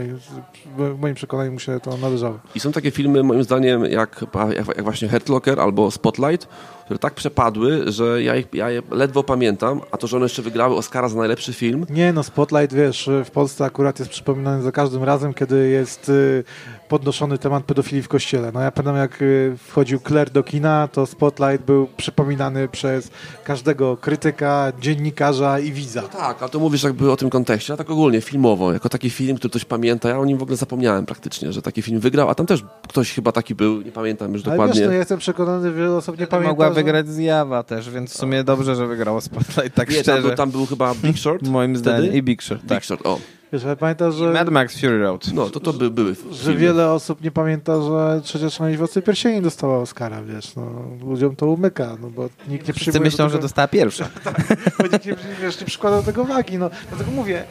w moim przekonaniu mu się to należało. I są takie filmy, moim zdaniem, jak, jak, jak właśnie Hurt Locker albo Spotlight, które tak przepadły, że ja, ich, ja je ledwo pamiętam, a to, że one jeszcze wygrały Oscara za najlepszy film, Nie no, Spotlight, wiesz, w Polsce akurat jest przypominany za każdym razem, kiedy jest y, podnoszony temat pedofilii w kościele. No ja pamiętam, jak y, wchodził Claire do kina, to Spotlight był przypominany przez każdego krytyka, dziennikarza i widza. Tak, a to mówisz jakby o tym kontekście, a tak ogólnie filmowo, jako taki film, który ktoś pamięta, ja o nim w ogóle zapomniałem praktycznie, że taki film wygrał, a tam też ktoś chyba taki był, nie pamiętam już Ale dokładnie. wiesz, no ja jestem przekonany, że wiele osób nie pamięta. Wygrać zjawa też, więc w sumie dobrze, że wygrało Spotlight, tak nie, tam szczerze. był, tam był chyba Big Short. Moim wtedy? zdaniem. I Big Short, Big tak. Short, o. Wiesz, ale pamiętasz, I że, Mad Max Fury Road. No, to to by, były że filmy. wiele osób nie pamięta, że trzecia część Władcy Pierścieni dostała Oscara, wiesz, no ludziom to umyka, no bo nikt nie Wszyscy przyjmuje myślą, do że tego- dostała pierwsza. Bo nikt nie, wiesz, nie przykłada do tego wagi. No, dlatego mówię,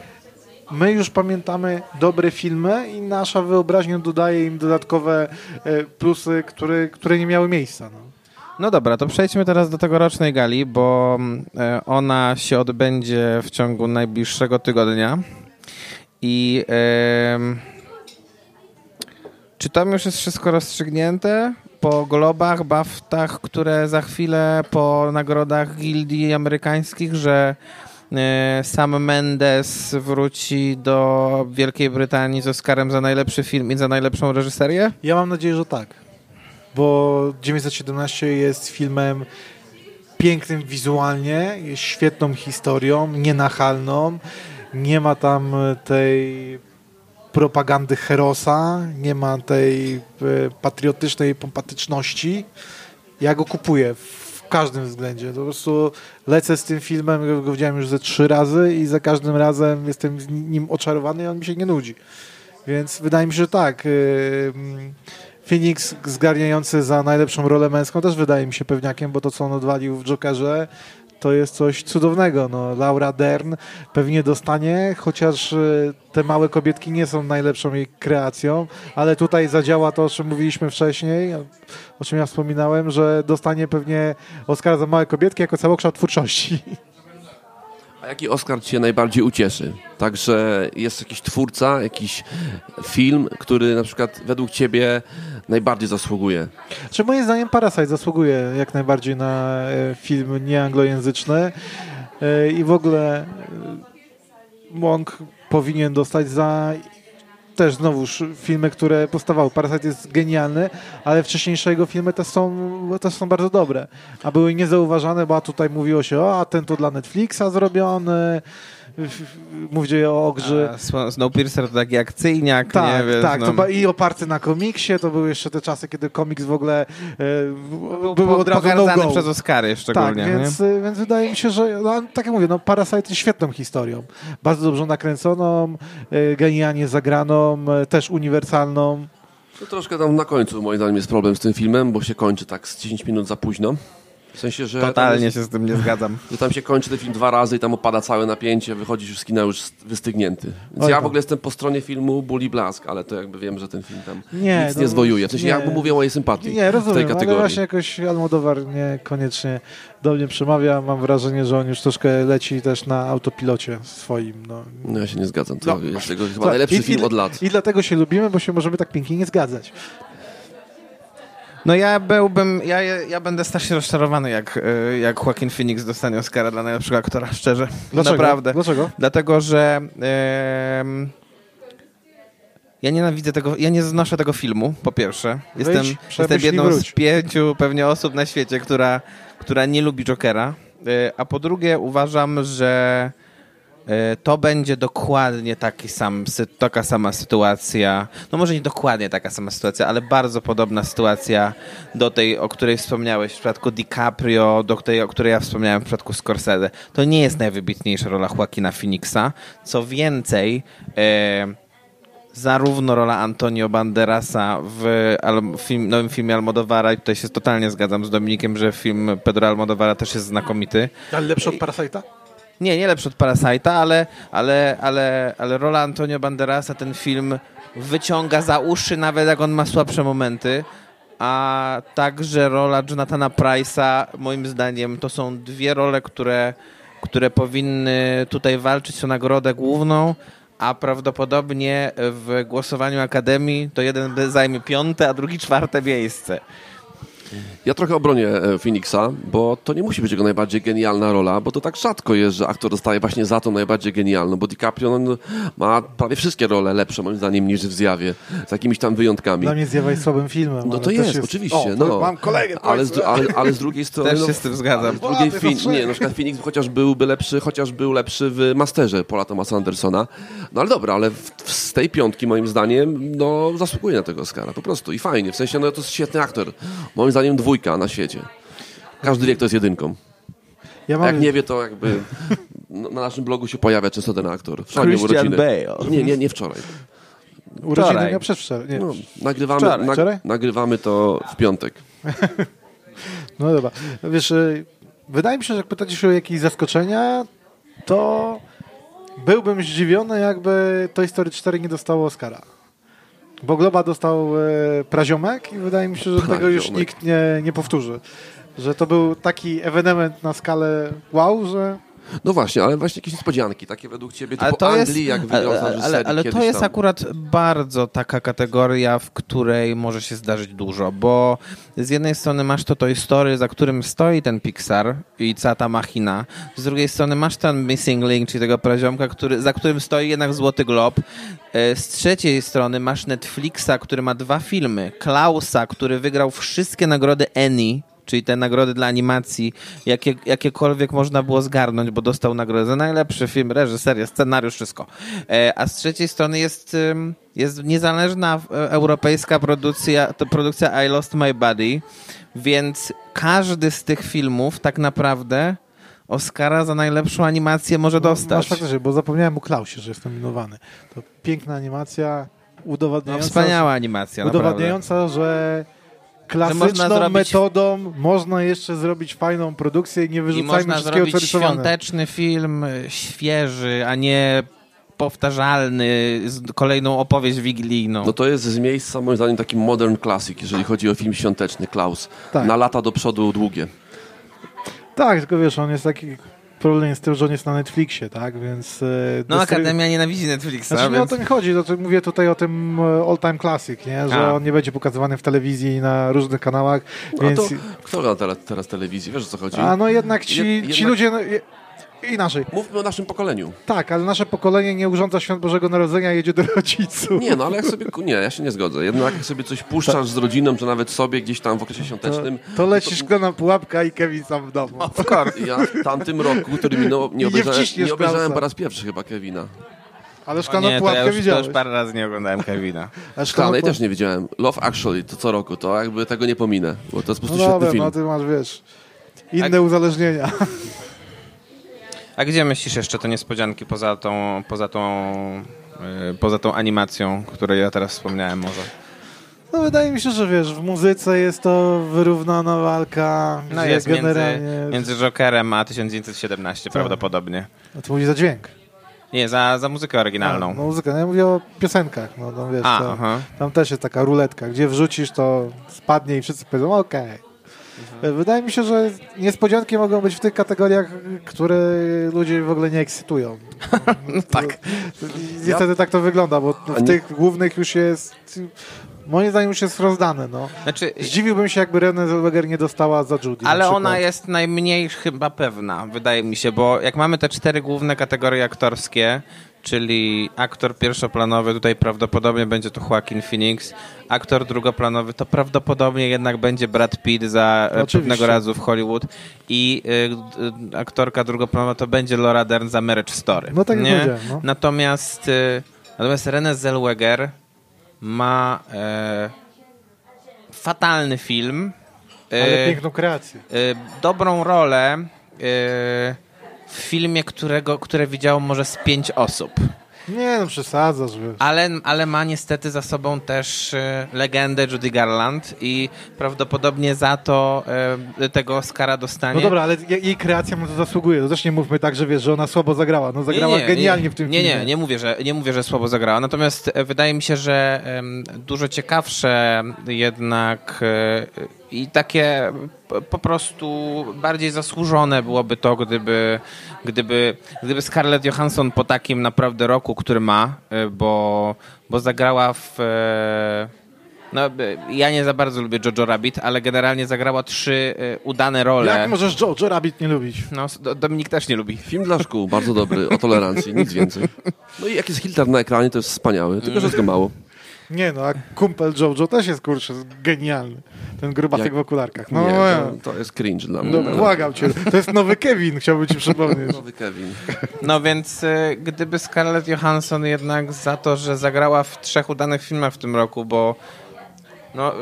my już pamiętamy dobre filmy i nasza wyobraźnia dodaje im dodatkowe e, plusy, które, które nie miały miejsca. No. No dobra, to przejdźmy teraz do tegorocznej gali, bo e, ona się odbędzie w ciągu najbliższego tygodnia. I em, czy tam już jest wszystko rozstrzygnięte? Po globach, baftach, które za chwilę, po nagrodach gildii amerykańskich, że e, Sam Mendes wróci do Wielkiej Brytanii z Oscarem za najlepszy film i za najlepszą reżyserię? Ja mam nadzieję, że tak. Bo 917 jest filmem pięknym wizualnie, jest świetną historią, nienachalną. Nie ma tam tej propagandy herosa, nie ma tej e, patriotycznej pompatyczności. Ja go kupuję w każdym względzie. Po prostu lecę z tym filmem, go widziałem już ze trzy razy i za każdym razem jestem nim oczarowany i on mi się nie nudzi. Więc wydaje mi się, że tak. y, mm, Phoenix zgarniający za najlepszą rolę męską też wydaje mi się pewniakiem, bo to, co on odwalił w Jokerze, to jest coś cudownego. No, Laura Dern pewnie dostanie, chociaż y, te małe kobietki nie są najlepszą jej kreacją, ale tutaj zadziała to, o czym mówiliśmy wcześniej, o czym ja wspominałem, że dostanie pewnie Oscar za małe kobietki jako całokształt twórczości. Jaki Oscar cię najbardziej ucieszy? Także jest jakiś twórca, jakiś film, który na przykład według ciebie najbardziej zasługuje? Czy moim zdaniem Parasite zasługuje jak najbardziej na e, film nieanglojęzyczny e, i w ogóle Monk powinien dostać za też znowuż filmy, które powstawały. Parasite jest genialny, ale wcześniejsze jego filmy też są, też są bardzo dobre. A były niezauważane, bo tutaj mówiło się, o, a ten to dla Netflixa zrobiony, mówię o Ogrzy. Snowpiercer to taki akcyjniak, tak, nie? Wiesz, tak, no. to i oparty na komiksie, to były jeszcze te czasy, kiedy komiks w ogóle e, był od razu no go. przez Oscary szczególnie. Tak, więc, więc wydaje mi się, że no, tak jak mówię, no Parasite jest świetną historią. Bardzo dobrze nakręconą, e, genialnie zagraną, e, też uniwersalną. To troszkę tam na końcu moim zdaniem jest problem z tym filmem, bo się kończy tak z 10 minut za późno. W sensie, że... Totalnie jest, się z tym nie zgadzam. Że tam się kończy ten film dwa razy i tam opada całe napięcie, wychodzisz już z kina już wystygnięty. Więc Oj, ja w ogóle jestem po stronie filmu Bully Blask, ale to jakby wiem, że ten film tam nie, nic no, nie zwojuje. W sensie nie, ja mówię o mojej sympatii nie, rozumiem, w tej kategorii. ale właśnie jakoś Almodowar niekoniecznie do mnie przemawia. Mam wrażenie, że on już troszkę leci też na autopilocie swoim. No, no ja się nie zgadzam. To no. jest tego chyba najlepszy i, film od lat. I dlatego się lubimy, bo się możemy tak pięknie nie zgadzać. No ja byłbym, ja, ja będę strasznie rozczarowany, jak, e, jak Joaquin Phoenix dostanie Oscara dla najlepszego aktora, szczerze. Dlaczego? Naprawdę. Dlaczego? Dlatego, że ja nienawidzę tego, ja nie znoszę tego filmu, po pierwsze. Jestem, Wyjdź, jestem jedną z pięciu pewnie osób na świecie, która, która nie lubi Jokera. E, a po drugie uważam, że to będzie dokładnie taki sam, taka sama sytuacja, no może nie dokładnie taka sama sytuacja, ale bardzo podobna sytuacja do tej, o której wspomniałeś w przypadku DiCaprio, do tej, o której ja wspomniałem w przypadku Scorsese. To nie jest najwybitniejsza rola Joaquina Phoenixa. Co więcej, e, zarówno rola Antonio Banderasa w film, nowym filmie Almodovara i tutaj się totalnie zgadzam z Dominikiem, że film Pedro Almodovara też jest znakomity. Ale lepszy od Parasite'a? Nie, nie lepszy od Parasite'a, ale, ale, ale, ale rola Antonio Banderasa ten film wyciąga za uszy, nawet jak on ma słabsze momenty. A także rola Jonathana Price'a, moim zdaniem, to są dwie role, które, które powinny tutaj walczyć o nagrodę główną, a prawdopodobnie w głosowaniu Akademii to jeden zajmie piąte, a drugi czwarte miejsce. Ja trochę obronię e, Phoenixa, bo to nie musi być jego najbardziej genialna rola, bo to tak rzadko jest, że aktor dostaje właśnie za to najbardziej genialną, bo DiCaprio no, ma prawie wszystkie role lepsze moim zdaniem niż w Zjawie, z jakimiś tam wyjątkami. Dla mnie Zjawa jest słabym filmem. No to jest, jest, oczywiście. O, no. Mam kolegę. Ale z, ale, ale z drugiej strony... Też się z tym zgadzam. Z drugiej fin, nie, na przykład Phoenix chociaż byłby lepszy, chociaż był lepszy w Masterze Paula Thomasa Andersona. No ale dobra, ale w, w, z tej piątki moim zdaniem no zasługuje na tego Oscara, po prostu i fajnie. W sensie, no to jest świetny aktor. Moim zdaniem dwójka na świecie. Każdy wie, kto jest jedynką. Ja mam... Jak nie wie, to jakby na naszym blogu się pojawia często ten aktor. Wczoraj Christian Bale. Nie, nie, nie wczoraj. Urodziny miał przedwczoraj. Nie. No, nagrywamy, wczoraj. Na, wczoraj? nagrywamy to w piątek. no dobra. Wiesz, y, wydaje mi się, że jak pytacie się o jakieś zaskoczenia, to byłbym zdziwiony, jakby Toy Story 4 nie dostało Oscara. Bo Globa dostał e, praziomek i wydaje mi się, że praziomek. tego już nikt nie, nie powtórzy. Że to był taki ewenement na skalę wow, że no właśnie, ale właśnie jakieś niespodzianki, takie według ciebie, typu ale Anglii, jest, jak wygląda Ale, ale, ale to jest tam. akurat bardzo taka kategoria, w której może się zdarzyć dużo, bo z jednej strony masz to Toy Story, za którym stoi ten Pixar i cała ta machina, z drugiej strony masz ten Missing Link, czyli tego praziomka, który, za którym stoi jednak Złoty Glob, e, z trzeciej strony masz Netflixa, który ma dwa filmy, Klausa, który wygrał wszystkie nagrody Annie, czyli te nagrody dla animacji, jakie, jakiekolwiek można było zgarnąć, bo dostał nagrodę za najlepszy film, reżyseria, scenariusz, wszystko. E, a z trzeciej strony jest, jest niezależna e, europejska produkcja, to produkcja I Lost My Body, więc każdy z tych filmów tak naprawdę Oscara za najlepszą animację może dostać. Masz faktycznie, bo zapomniałem o Klausie, że jest nominowany. To piękna animacja, No, udowadniająca, wspaniała animacja, naprawdę. udowadniająca że klasyczną można zrobić- metodą można jeszcze zrobić fajną produkcję i nie I wyrzucajmy można wszystkiego, co zrobić świąteczny film, y, świeży, a nie powtarzalny, z kolejną opowieść wigilijną. No to jest z miejsca moim zdaniem taki modern classic, jeżeli chodzi o film świąteczny, Klaus. Tak. Na lata do przodu długie. Tak, tylko wiesz, on jest taki problem jest z tym, że on jest na Netflixie, tak, więc... e, No Akademia nienawidzi Netflixa, Znaczy nie o więc... to mi chodzi, to, to mówię tutaj o tym e, All Time Classic, nie? że A. on nie będzie pokazywany w telewizji i na różnych kanałach, No więc... to kto ma teraz, teraz telewizji? Wiesz o co chodzi? A no jednak ci, Jed- ci jednak- ludzie... No, je, inaczej. Mówmy o naszym pokoleniu. Tak, ale nasze pokolenie nie urządza Świąt Bożego Narodzenia, jedzie do rodziców. Nie, no ale jak sobie, nie, ja się nie zgodzę. Jednak jak sobie coś puszczasz z rodziną, czy nawet sobie gdzieś tam w okresie to, świątecznym. to leci szklana pułapka i Kevin sam w domu. Ja w tamtym roku, który minął, nie nie obejrzałem, wciśniesz nie obejrzałem po raz pierwszy chyba Kevina. Ale szklaną nie, to pułapkę ja już, to widziałeś. już parę razy nie oglądałem Kevina. A Szklanej też nie widziałem. Love Actually to co roku, to jakby tego nie pominę, bo to jest po No prostu świetny dobra, film. no ty masz, wiesz, inne uzależnienia. A gdzie myślisz jeszcze te niespodzianki poza tą, poza tą, yy, poza tą animacją, której ja teraz wspomniałem może? No wydaje mi się, że wiesz, w muzyce jest to wyrównana walka, No jest między, generalnie... między Jokerem a 1917 prawdopodobnie. No to mówi za dźwięk. Nie, za, za muzykę oryginalną. A, no muzykę, no ja mówię o piosenkach, no, no wiesz, A, to, tam też jest taka ruletka, gdzie wrzucisz, to spadnie i wszyscy powiedzą, okej. Mhm. Wydaje mi się, że niespodzianki mogą być w tych kategoriach, które ludzie w ogóle nie ekscytują. tak. Niestety tak to wygląda, bo w nie- tych głównych już jest, moim zdaniem już jest rozdane, no. Znaczy, Zdziwiłbym się, jakby Renée Zellweger nie dostała za Judy. ale ona jest najmniej chyba pewna, wydaje mi się, bo jak mamy te cztery główne kategorie aktorskie, czyli aktor pierwszoplanowy, tutaj prawdopodobnie będzie to Joaquin Phoenix, aktor drugoplanowy to prawdopodobnie jednak będzie Brad Pitt za e, Oczywiście. pewnego razu w Hollywood i y, y, aktorka drugoplanowa to będzie Laura Dern za Marriage Story. No tak nie? no. Natomiast, y, natomiast Renée Zellweger ma fatalny film. Ale piękną kreację. dobrą rolę w filmie, którego, które widziało może z pięć osób. Nie no, przesadzasz, wiesz. Ale, ale ma niestety za sobą też y, legendę Judy Garland i prawdopodobnie za to y, tego Oscara dostanie. No dobra, ale je- jej kreacja mu to zasługuje. To też nie mówmy tak, że wiesz, że ona słabo zagrała. No zagrała genialnie w tym nie, filmie. Nie, nie mówię, że, nie mówię, że słabo zagrała. Natomiast e, wydaje mi się, że em, dużo ciekawsze jednak i takie po prostu bardziej zasłużone byłoby to, gdyby, gdyby, gdyby Scarlett Johansson po takim naprawdę roku, który ma, e, bo, bo zagrała w... e, No, e, ja nie za bardzo lubię Jojo Rabbit, ale generalnie zagrała trzy udane role. Jak możesz Joe Rabbit nie lubić? No, Do- Dominik też nie lubi. Film dla szkół, bardzo dobry, o tolerancji, nic więcej. No i jak jest Hiltar na ekranie, to jest wspaniały, tylko że jest go mało. Nie no, a kumpel Jojo też jest, kurczę, genialny. Ten grubasek Jak- w okularkach. No, Nie, no, to, to jest cringe dla mnie. no błagam cię. To jest nowy Kevin, chciałbym ci przypomnieć. Nowy Kevin. No więc y, gdyby Scarlett Johansson jednak za to, że zagrała w trzech udanych filmach w tym roku, bo no,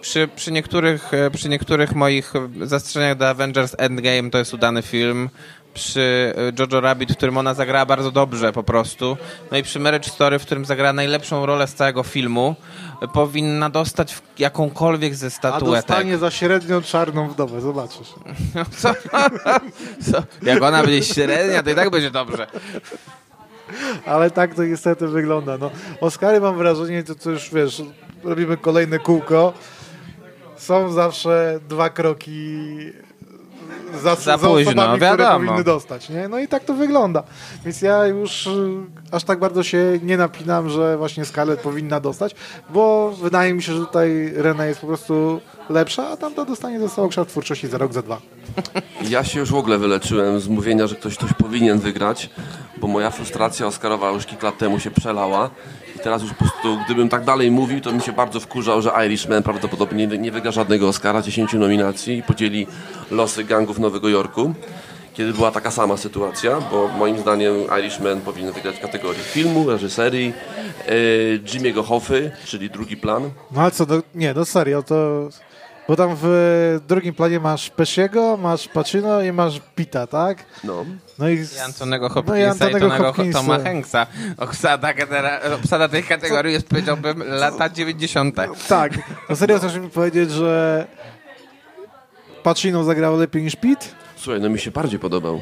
przy, przy, niektórych, y, przy niektórych moich y, zastrzeżeniach do Avengers Endgame to jest udany film, przy y, Jojo Rabbit, w którym ona zagrała bardzo dobrze po prostu, no i przy Marriage Story, w którym zagrała najlepszą rolę z całego filmu, powinna dostać jakąkolwiek ze A statuetek. dostanie za średnią czarną wdowę, zobaczysz. Co? Co? Jak ona będzie średnia, to i tak będzie dobrze. Ale tak to niestety wygląda. No, Oscary mam wrażenie, to, to już wiesz, robimy kolejne kółko. Są zawsze dwa kroki za, Za za, późno, osobami, które wiadomo. powinny dostać. Nie? No i tak to wygląda. Więc ja już y, aż tak bardzo się nie napinam, że właśnie Scarlett powinna dostać, bo wydaje mi się, że tutaj Rena jest po prostu lepsza, a tamta dostanie za cały kształt twórczości za rok, za dwa. Ja się już w ogóle wyleczyłem z mówienia, że ktoś coś powinien wygrać, bo moja frustracja Oscarowa już kilka lat temu się przelała teraz już po prostu, gdybym tak dalej mówił, to bym się bardzo wkurzał, że Irishman prawdopodobnie nie wygra żadnego Oscara, 10 nominacji i podzieli losy gangów Nowego Jorku. Kiedy była taka sama sytuacja, bo moim zdaniem Irishman powinien wygrać w kategorii filmu, reżyserii, e, Jimmy'ego Hoffy, czyli drugi plan. No ale co, no, nie, no serio, to Bo tam w drugim planie masz Pesciego, masz Pacino i masz Pita, tak? No. No i, I Antonego no Hopkinsa i i Antonego Tonego Hopkinsa. Toma Hanksa. Obsada, genera- obsada tej kategorii jest, powiedziałbym, lata 90. Tak, no serio chcesz mi powiedzieć, że Pacino zagrał lepiej niż Pitt? Słuchaj, no mi się bardziej podobał.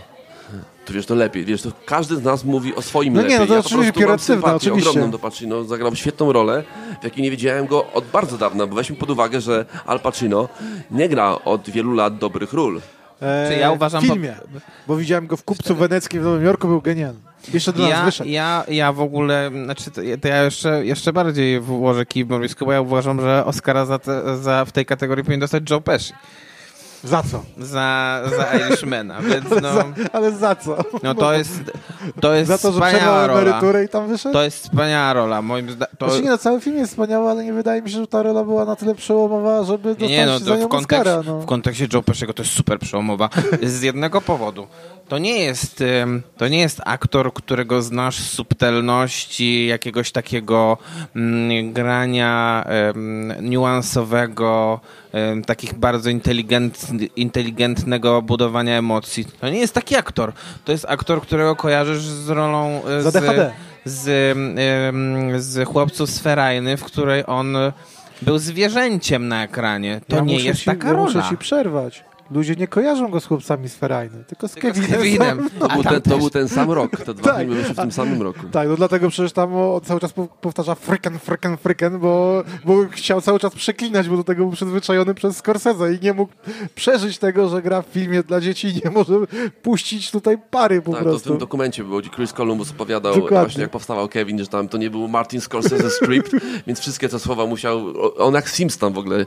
To wiesz, to lepiej. Wiesz, to każdy z nas mówi o swoim No nie, lepiej. no to ja po oczywiście prostu mam sympatię oczywiście. ogromną do Pacino. Zagrał świetną rolę, w jakiej nie widziałem go od bardzo dawna, bo weźmy pod uwagę, że Al Pacino nie gra od wielu lat dobrych ról. E, Czy ja uważam, W bo- filmie, bo widziałem go w Kupcu Weneckim w Nowym Jorku, był genialny. Jeszcze do nas Ja, wyszedł. ja, ja w ogóle, znaczy to, to ja jeszcze, jeszcze bardziej włożę kij w bo ja uważam, że Oscara za, te, za w tej kategorii powinien dostać Joe Pesci. Za co? Za, za Irishmana, więc no, Za, ale za co? no to jest, to jest Za to, że wspaniała rola. emeryturę i tam wyszedł? To jest wspaniała rola, moim zdaniem. To, Znaczy nie, no, cały film jest wspaniały, ale nie wydaje mi się, że ta rola była na tyle przełomowa, żeby dostać Nie, no za to nią w, kontekście, Oscara. No. w kontekście Joe Pesciego to jest super przełomowa. Z jednego powodu. To nie jest, to nie jest aktor, którego znasz z subtelności, jakiegoś takiego mm, grania ym, niuansowego, takich bardzo inteligent, inteligentnego budowania emocji. To nie jest taki aktor. To jest aktor, którego kojarzysz z rolą DHD. z, z, ym, z chłopców z Ferajny, w której on był zwierzęciem na ekranie. To ja nie jest ci, taka ja rola. muszę ci przerwać. Ludzie nie kojarzą go z chłopcami z Ferajny, tylko z Tylko z Kevinem. To, był ten, to był ten sam rok. Te dwa Tak. filmy wyszły w tym samym roku. Tak, no dlatego przecież tam on cały czas po- powtarza fryken, fryken, fryken, bo, bo chciał cały czas przeklinać, bo do tego był przyzwyczajony przez Scorsese i nie mógł przeżyć tego, że gra w filmie dla dzieci i nie może puścić tutaj pary po Tak, to w prostu. tym dokumencie było, gdzie Chris Columbus opowiadał Dokładnie. właśnie jak powstawał Kevin, że tam to nie był Martin Scorsese script, więc wszystkie te słowa musiał, on jak Sims tam w ogóle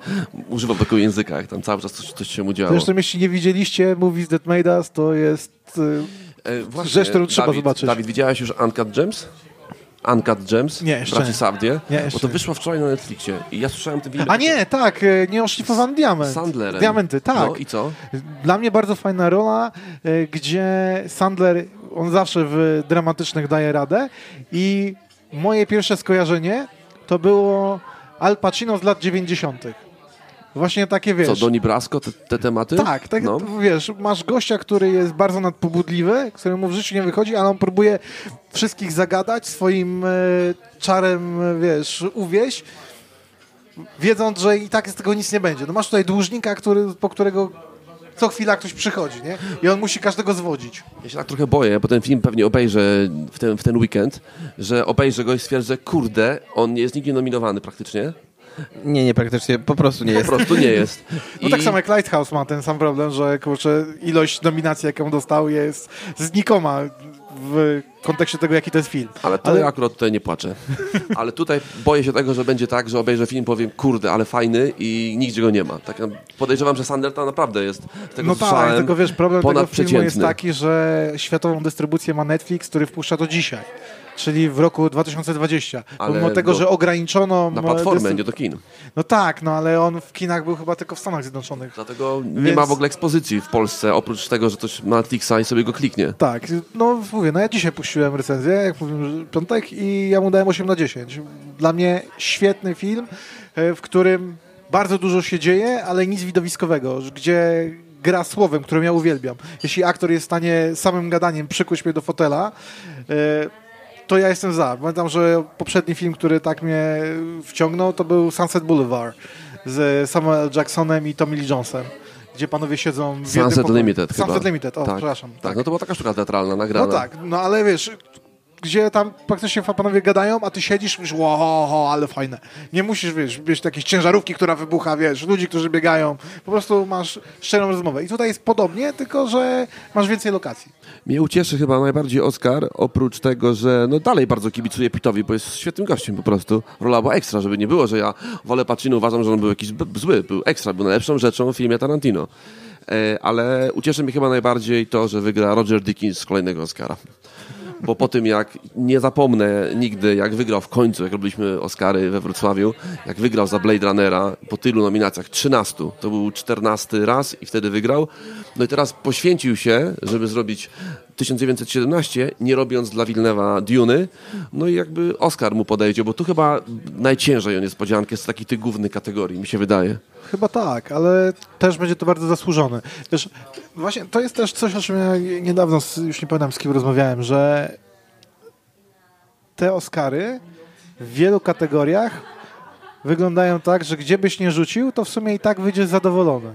używał takiego języka, jak tam cały czas coś, coś się mu działo. Zresztą jeśli nie widzieliście Movies That Made Us, to jest... y, E, właśnie, rzecz, którą trzeba Dawid, zobaczyć. Dawid, widziałeś już Uncut Gems? Uncut Gems? Nie, jeszcze Braci nie. Nie, jeszcze Bo to wyszło wczoraj na Netflixie i ja słyszałem ten film. A nie, tak, y, nieoszlifowany diament. Sandlerem. Diamenty, tak. No i co? Dla mnie bardzo fajna rola, e, gdzie Sandler, on zawsze w dramatycznych daje radę i moje pierwsze skojarzenie to było Al Pacino z lat 90. Właśnie takie, wiesz... Co, Doni Brasco, te, te tematy? Tak, tak No. wiesz, masz gościa, który jest bardzo nadpobudliwy, któremu w życiu nie wychodzi, ale on próbuje wszystkich zagadać, swoim e, czarem, e, wiesz, uwieść, wiedząc, że i tak z tego nic nie będzie. No masz tutaj dłużnika, który, po którego co chwila ktoś przychodzi, nie? I on musi każdego zwodzić. Ja się tak trochę boję, bo ten film pewnie obejrzę w ten, w ten weekend, że obejrzę go i stwierdzę, kurde, on jest nigdzie nominowany praktycznie. Nie, nie, praktycznie po prostu nie Po jest. prostu nie jest. No I tak samo jak Lighthouse ma ten sam problem, że kurczę, ilość nominacji, jaką dostał jest znikoma w kontekście tego, jaki to jest film. Ale to ja akurat tutaj nie płaczę. Ale tutaj boję się tego, że będzie tak, że obejrzę film i powiem, kurde, ale fajny i nigdzie go nie ma. Tak podejrzewam, że Sander to naprawdę jest tego No tak, tylko wiesz, problem tego filmu jest taki, że światową dystrybucję ma Netflix, który wpuszcza to dzisiaj. Czyli w roku 2020. Ale Pomimo tego, do- że ograniczono... Na platformę, nie do kin. No tak, no ale on w kinach był chyba tylko w Stanach Zjednoczonych. Dlatego nie Więc- ma w ogóle ekspozycji w Polsce, oprócz tego, że ktoś ma Netflixa i sobie go kliknie. Tak, no mówię, no ja dzisiaj puściłem recenzję, jak mówiłem, piątek i ja mu dałem 8 na 10. Dla mnie świetny film, e, w którym bardzo dużo się dzieje, ale nic widowiskowego, gdzie gra słowem, którą ja uwielbiam. Jeśli aktor jest w stanie samym gadaniem przykuć mnie do fotela, e, to ja jestem za. Pamiętam, że poprzedni film, który tak mnie wciągnął, to był Sunset Boulevard z Samuel Jacksonem i Tommy Lee Jonesem, gdzie panowie siedzą w Sunset. Limited Sunset chyba. Limited, o, tak, przepraszam. Tak, no to była taka sztuka teatralna, nagrana. No tak, no ale wiesz, gdzie tam praktycznie panowie gadają, a ty siedzisz i mówisz, wow, ale fajne. Nie musisz, wiesz, mieć jakiejś ciężarówki, która wybucha, wiesz, ludzi, którzy biegają. Po prostu masz szczerą rozmowę. I tutaj jest podobnie, tylko że masz więcej lokacji. Mnie ucieszy chyba najbardziej Oscar, oprócz tego, że no dalej bardzo kibicuję Pitowi, bo jest świetnym gościem po prostu. Rola była ekstra, żeby nie było, że ja wolę Pacino, uważam, że on był jakiś zły, był ekstra, był najlepszą rzeczą w filmie Tarantino. E, ale ucieszy mnie chyba najbardziej to, że wygra Roger Dickens kolejnego Oscara. Bo po tym jak, nie zapomnę nigdy, jak wygrał w końcu, jak robiliśmy Oscary we Wrocławiu, jak wygrał za Blade Runnera po tylu nominacjach, 13, to był 14 raz i wtedy wygrał. No i teraz poświęcił się, żeby zrobić 1917, nie robiąc dla Wilnewa Duny, no i jakby Oscar mu podejdzie, bo tu chyba najciężej o niespodziankę z takich tych głównych kategorii, mi się wydaje. Chyba tak, ale też będzie to bardzo zasłużone. Wiesz, właśnie to jest też coś, o czym ja niedawno, już nie pamiętam z kim rozmawiałem, że te Oscary w wielu kategoriach wyglądają tak, że gdzie byś nie rzucił, to w sumie i tak wyjdziesz zadowolony.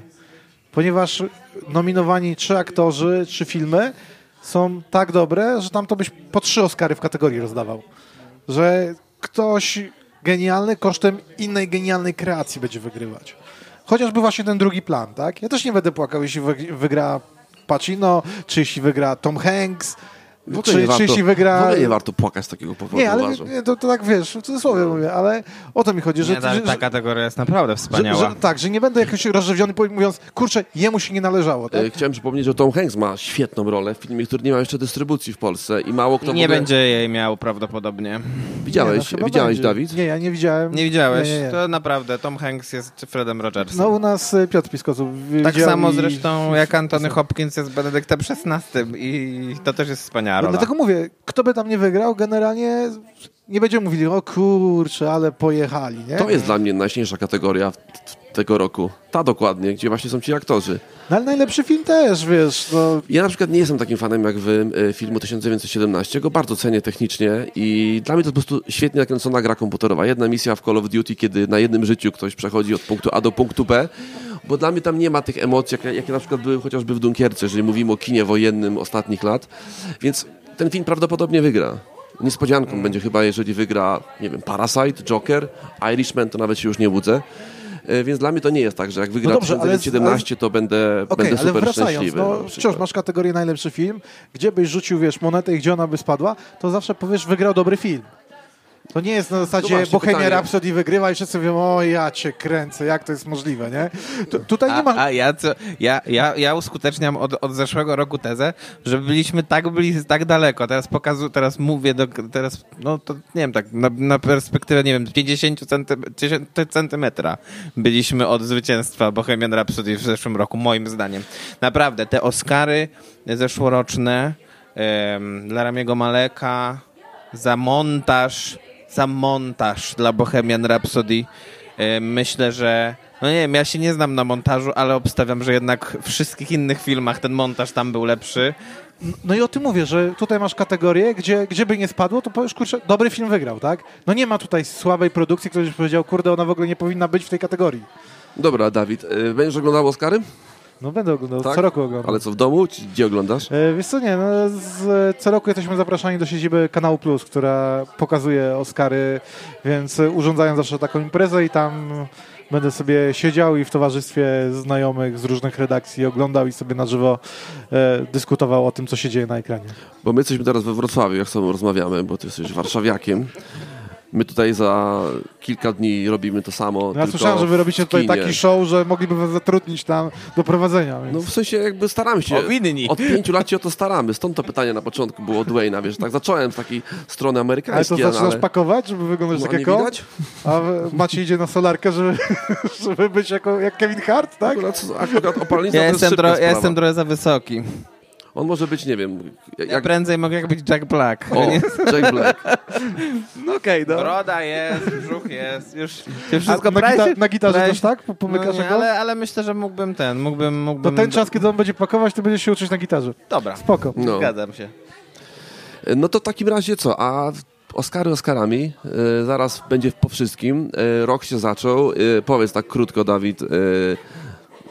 Ponieważ nominowani trzy aktorzy, trzy filmy są tak dobre, że tam to byś po trzy Oscary w kategorii rozdawał. Że ktoś genialny kosztem innej genialnej kreacji będzie wygrywać. Chociażby właśnie ten drugi plan, tak? Ja też nie będę płakał, jeśli wy- wygra Pacino, czy jeśli wygra Tom Hanks, W czy, nie czy warto, jeśli wygra... nie warto płakać z takiego powodu, Nie, ale nie, to, to tak wiesz, w cudzysłowie mówię, ale o to mi chodzi, że, Nie, ta, że, ta że, kategoria jest naprawdę że, wspaniała. że, tak, że nie będę jakoś rozrzewniony powie- mówiąc, kurczę, jemu się nie należało, tak? E, Chciałem przypomnieć, że Tom Hanks ma świetną rolę w filmie, który nie ma jeszcze dystrybucji w Polsce i mało kto w nie ogóle... będzie jej miał prawdopodobnie. Widziałeś, Nie, no widziałeś będzie. Dawid? Nie, ja nie widziałem. Nie widziałeś? Nie, nie, nie. To naprawdę Tom Hanks jest Fredem Rogersem. No u nas y, Piotr Piskosów tak samo i- zresztą jak Antony Hopkins jest Benedyktem XVI i to też jest wspaniała No, rola. dlatego mówię, kto by tam nie wygrał, generalnie nie będziemy mówili, o kurczę, ale pojechali, nie? To jest dla mnie najśniejsza kategoria tego roku. Ta dokładnie, gdzie właśnie są ci aktorzy. No, ale najlepszy film też, wiesz, no, Ja na przykład nie jestem takim fanem jak wy e, filmu 1917, go bardzo cenię technicznie i dla mnie to po prostu świetnie nakręcona gra komputerowa. Jedna misja w Call of Duty, kiedy na jednym życiu ktoś przechodzi od punktu A do punktu B, bo dla mnie tam nie ma tych emocji, jakie, jakie na przykład były chociażby w Dunkierce, jeżeli mówimy o kinie wojennym ostatnich lat, więc ten film prawdopodobnie wygra. Niespodzianką będzie chyba, jeżeli wygra, nie wiem, Parasite, Joker, Irishman, to nawet się już nie łudzę. E, Więc dla mnie to nie jest tak, że jak wygra No dobrze, ale- 1917, to będę, Okej, będę ale super wracając, szczęśliwy. no, wciąż masz kategorię najlepszy film, gdzie byś rzucił, wiesz, monetę i gdzie ona by spadła, to zawsze powiesz, wygrał dobry film. To nie jest na zasadzie No właśnie, Bohemia pytanie. Rhapsody wygrywa i wszyscy mówią, o ja cię kręcę, jak to jest możliwe, nie? Tu, tutaj nie ma... A, a ja, co, ja, ja, ja uskuteczniam od, od zeszłego roku tezę, że byliśmy tak, byli tak daleko. Teraz pokazu, teraz mówię, do, teraz, no to nie wiem, tak na, na perspektywę, nie wiem, 50 centym, 10 centymetra byliśmy od zwycięstwa Bohemian Rhapsody w zeszłym roku, moim zdaniem. Naprawdę, te Oscary zeszłoroczne dla Ramiego Maleka za montaż, za montaż dla Bohemian Rhapsody. E, Myślę, że. No nie wiem, ja się nie znam na montażu, ale obstawiam, że jednak w wszystkich innych filmach ten montaż tam był lepszy. No i o tym mówię, że tutaj masz kategorię, gdzie, gdzie by nie spadło, to powiesz, kurczę, dobry film wygrał, tak? No nie ma tutaj słabej produkcji, ktoś by powiedział, kurde, ona w ogóle nie powinna być w tej kategorii. Dobra, Dawid, y, będziesz oglądał Oscary? No będę oglądał, Tak? co roku oglądam. Ale co, w domu? Czy Gdzie oglądasz? E, Wiesz co, nie, no z, co roku jesteśmy zapraszani do siedziby Kanału Plus, która pokazuje Oscary, więc urządzają zawsze taką imprezę i tam będę sobie siedział i w towarzystwie znajomych z różnych redakcji oglądał i sobie na żywo e, dyskutował o tym, co się dzieje na ekranie. Bo my jesteśmy teraz we Wrocławiu, jak tobą rozmawiamy, bo ty jesteś warszawiakiem. My tutaj za kilka dni robimy to samo. No ja tylko słyszałem, że wy robicie tutaj taki show, że mogliby was zatrudnić tam do prowadzenia. Więc... No w sensie jakby staramy się. Powinni. Od pięciu lat się o to staramy. Stąd to pytanie na początku było Dwayna, wiesz, tak zacząłem z takiej strony ale to amerykańskiej, zaczynasz ale... pakować, żeby wyglądać No, tak a jak on? A w- Macie idzie na solarkę, żeby, żeby być jako, jak Kevin Hart, tak? Akurat, akurat opalnica Ja to jestem, jest tro, szybka ja jestem trochę za wysoki. On może być, nie wiem, Ja jak... prędzej mogę jak być Jack Black. O, Jack Black. No okej, no. Broda jest, brzuch jest, już A wszystko na, gita- na gitarze też tak? Po- No Pomykasz nie, go? ale, ale myślę, że mógłbym ten, mógłbym... To mógłbym ten czas, kiedy on będzie pakować, to będziesz się uczyć na gitarze. Dobra, Spoko. No. zgadzam się. No to w takim razie co? A Oscary Oscarami, e, zaraz będzie po wszystkim. E, rok się zaczął. E, powiedz tak krótko, Dawid.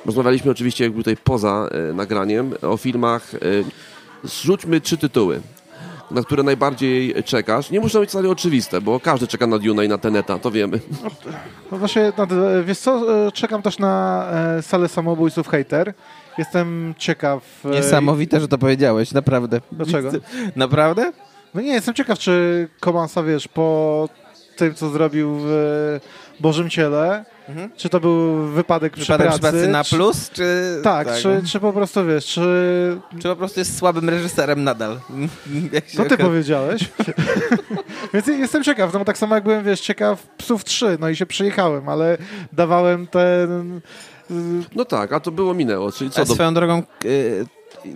Rozmawialiśmy oczywiście jakby tutaj poza e, nagraniem o filmach. E, zrzućmy trzy tytuły, na które najbardziej czekasz. Nie muszą być wcale oczywiste, bo każdy czeka na Duna i na Teneta, to wiemy. No właśnie, no, e, wiesz co, czekam też na e, salę samobójców Hater. Jestem ciekaw... e, Niesamowite, że to powiedziałeś, naprawdę. Dlaczego? Naprawdę? No nie, jestem ciekaw, czy Komansa, wiesz, po tym, co zrobił w Bożym Ciele, Mhm. czy to był wypadek przy Przypadek pracy, przy pracy na plus, czy... Tak, tak, czy, czy po prostu, wiesz, czy... Czy po prostu jest słabym reżyserem nadal? To ty powiedziałeś. Więc jestem ciekaw, no bo tak samo jak byłem, wiesz, ciekaw Psów 3, no i się przyjechałem, ale dawałem ten... y, No tak, a to było minęło, czyli co A do... swoją drogą, y,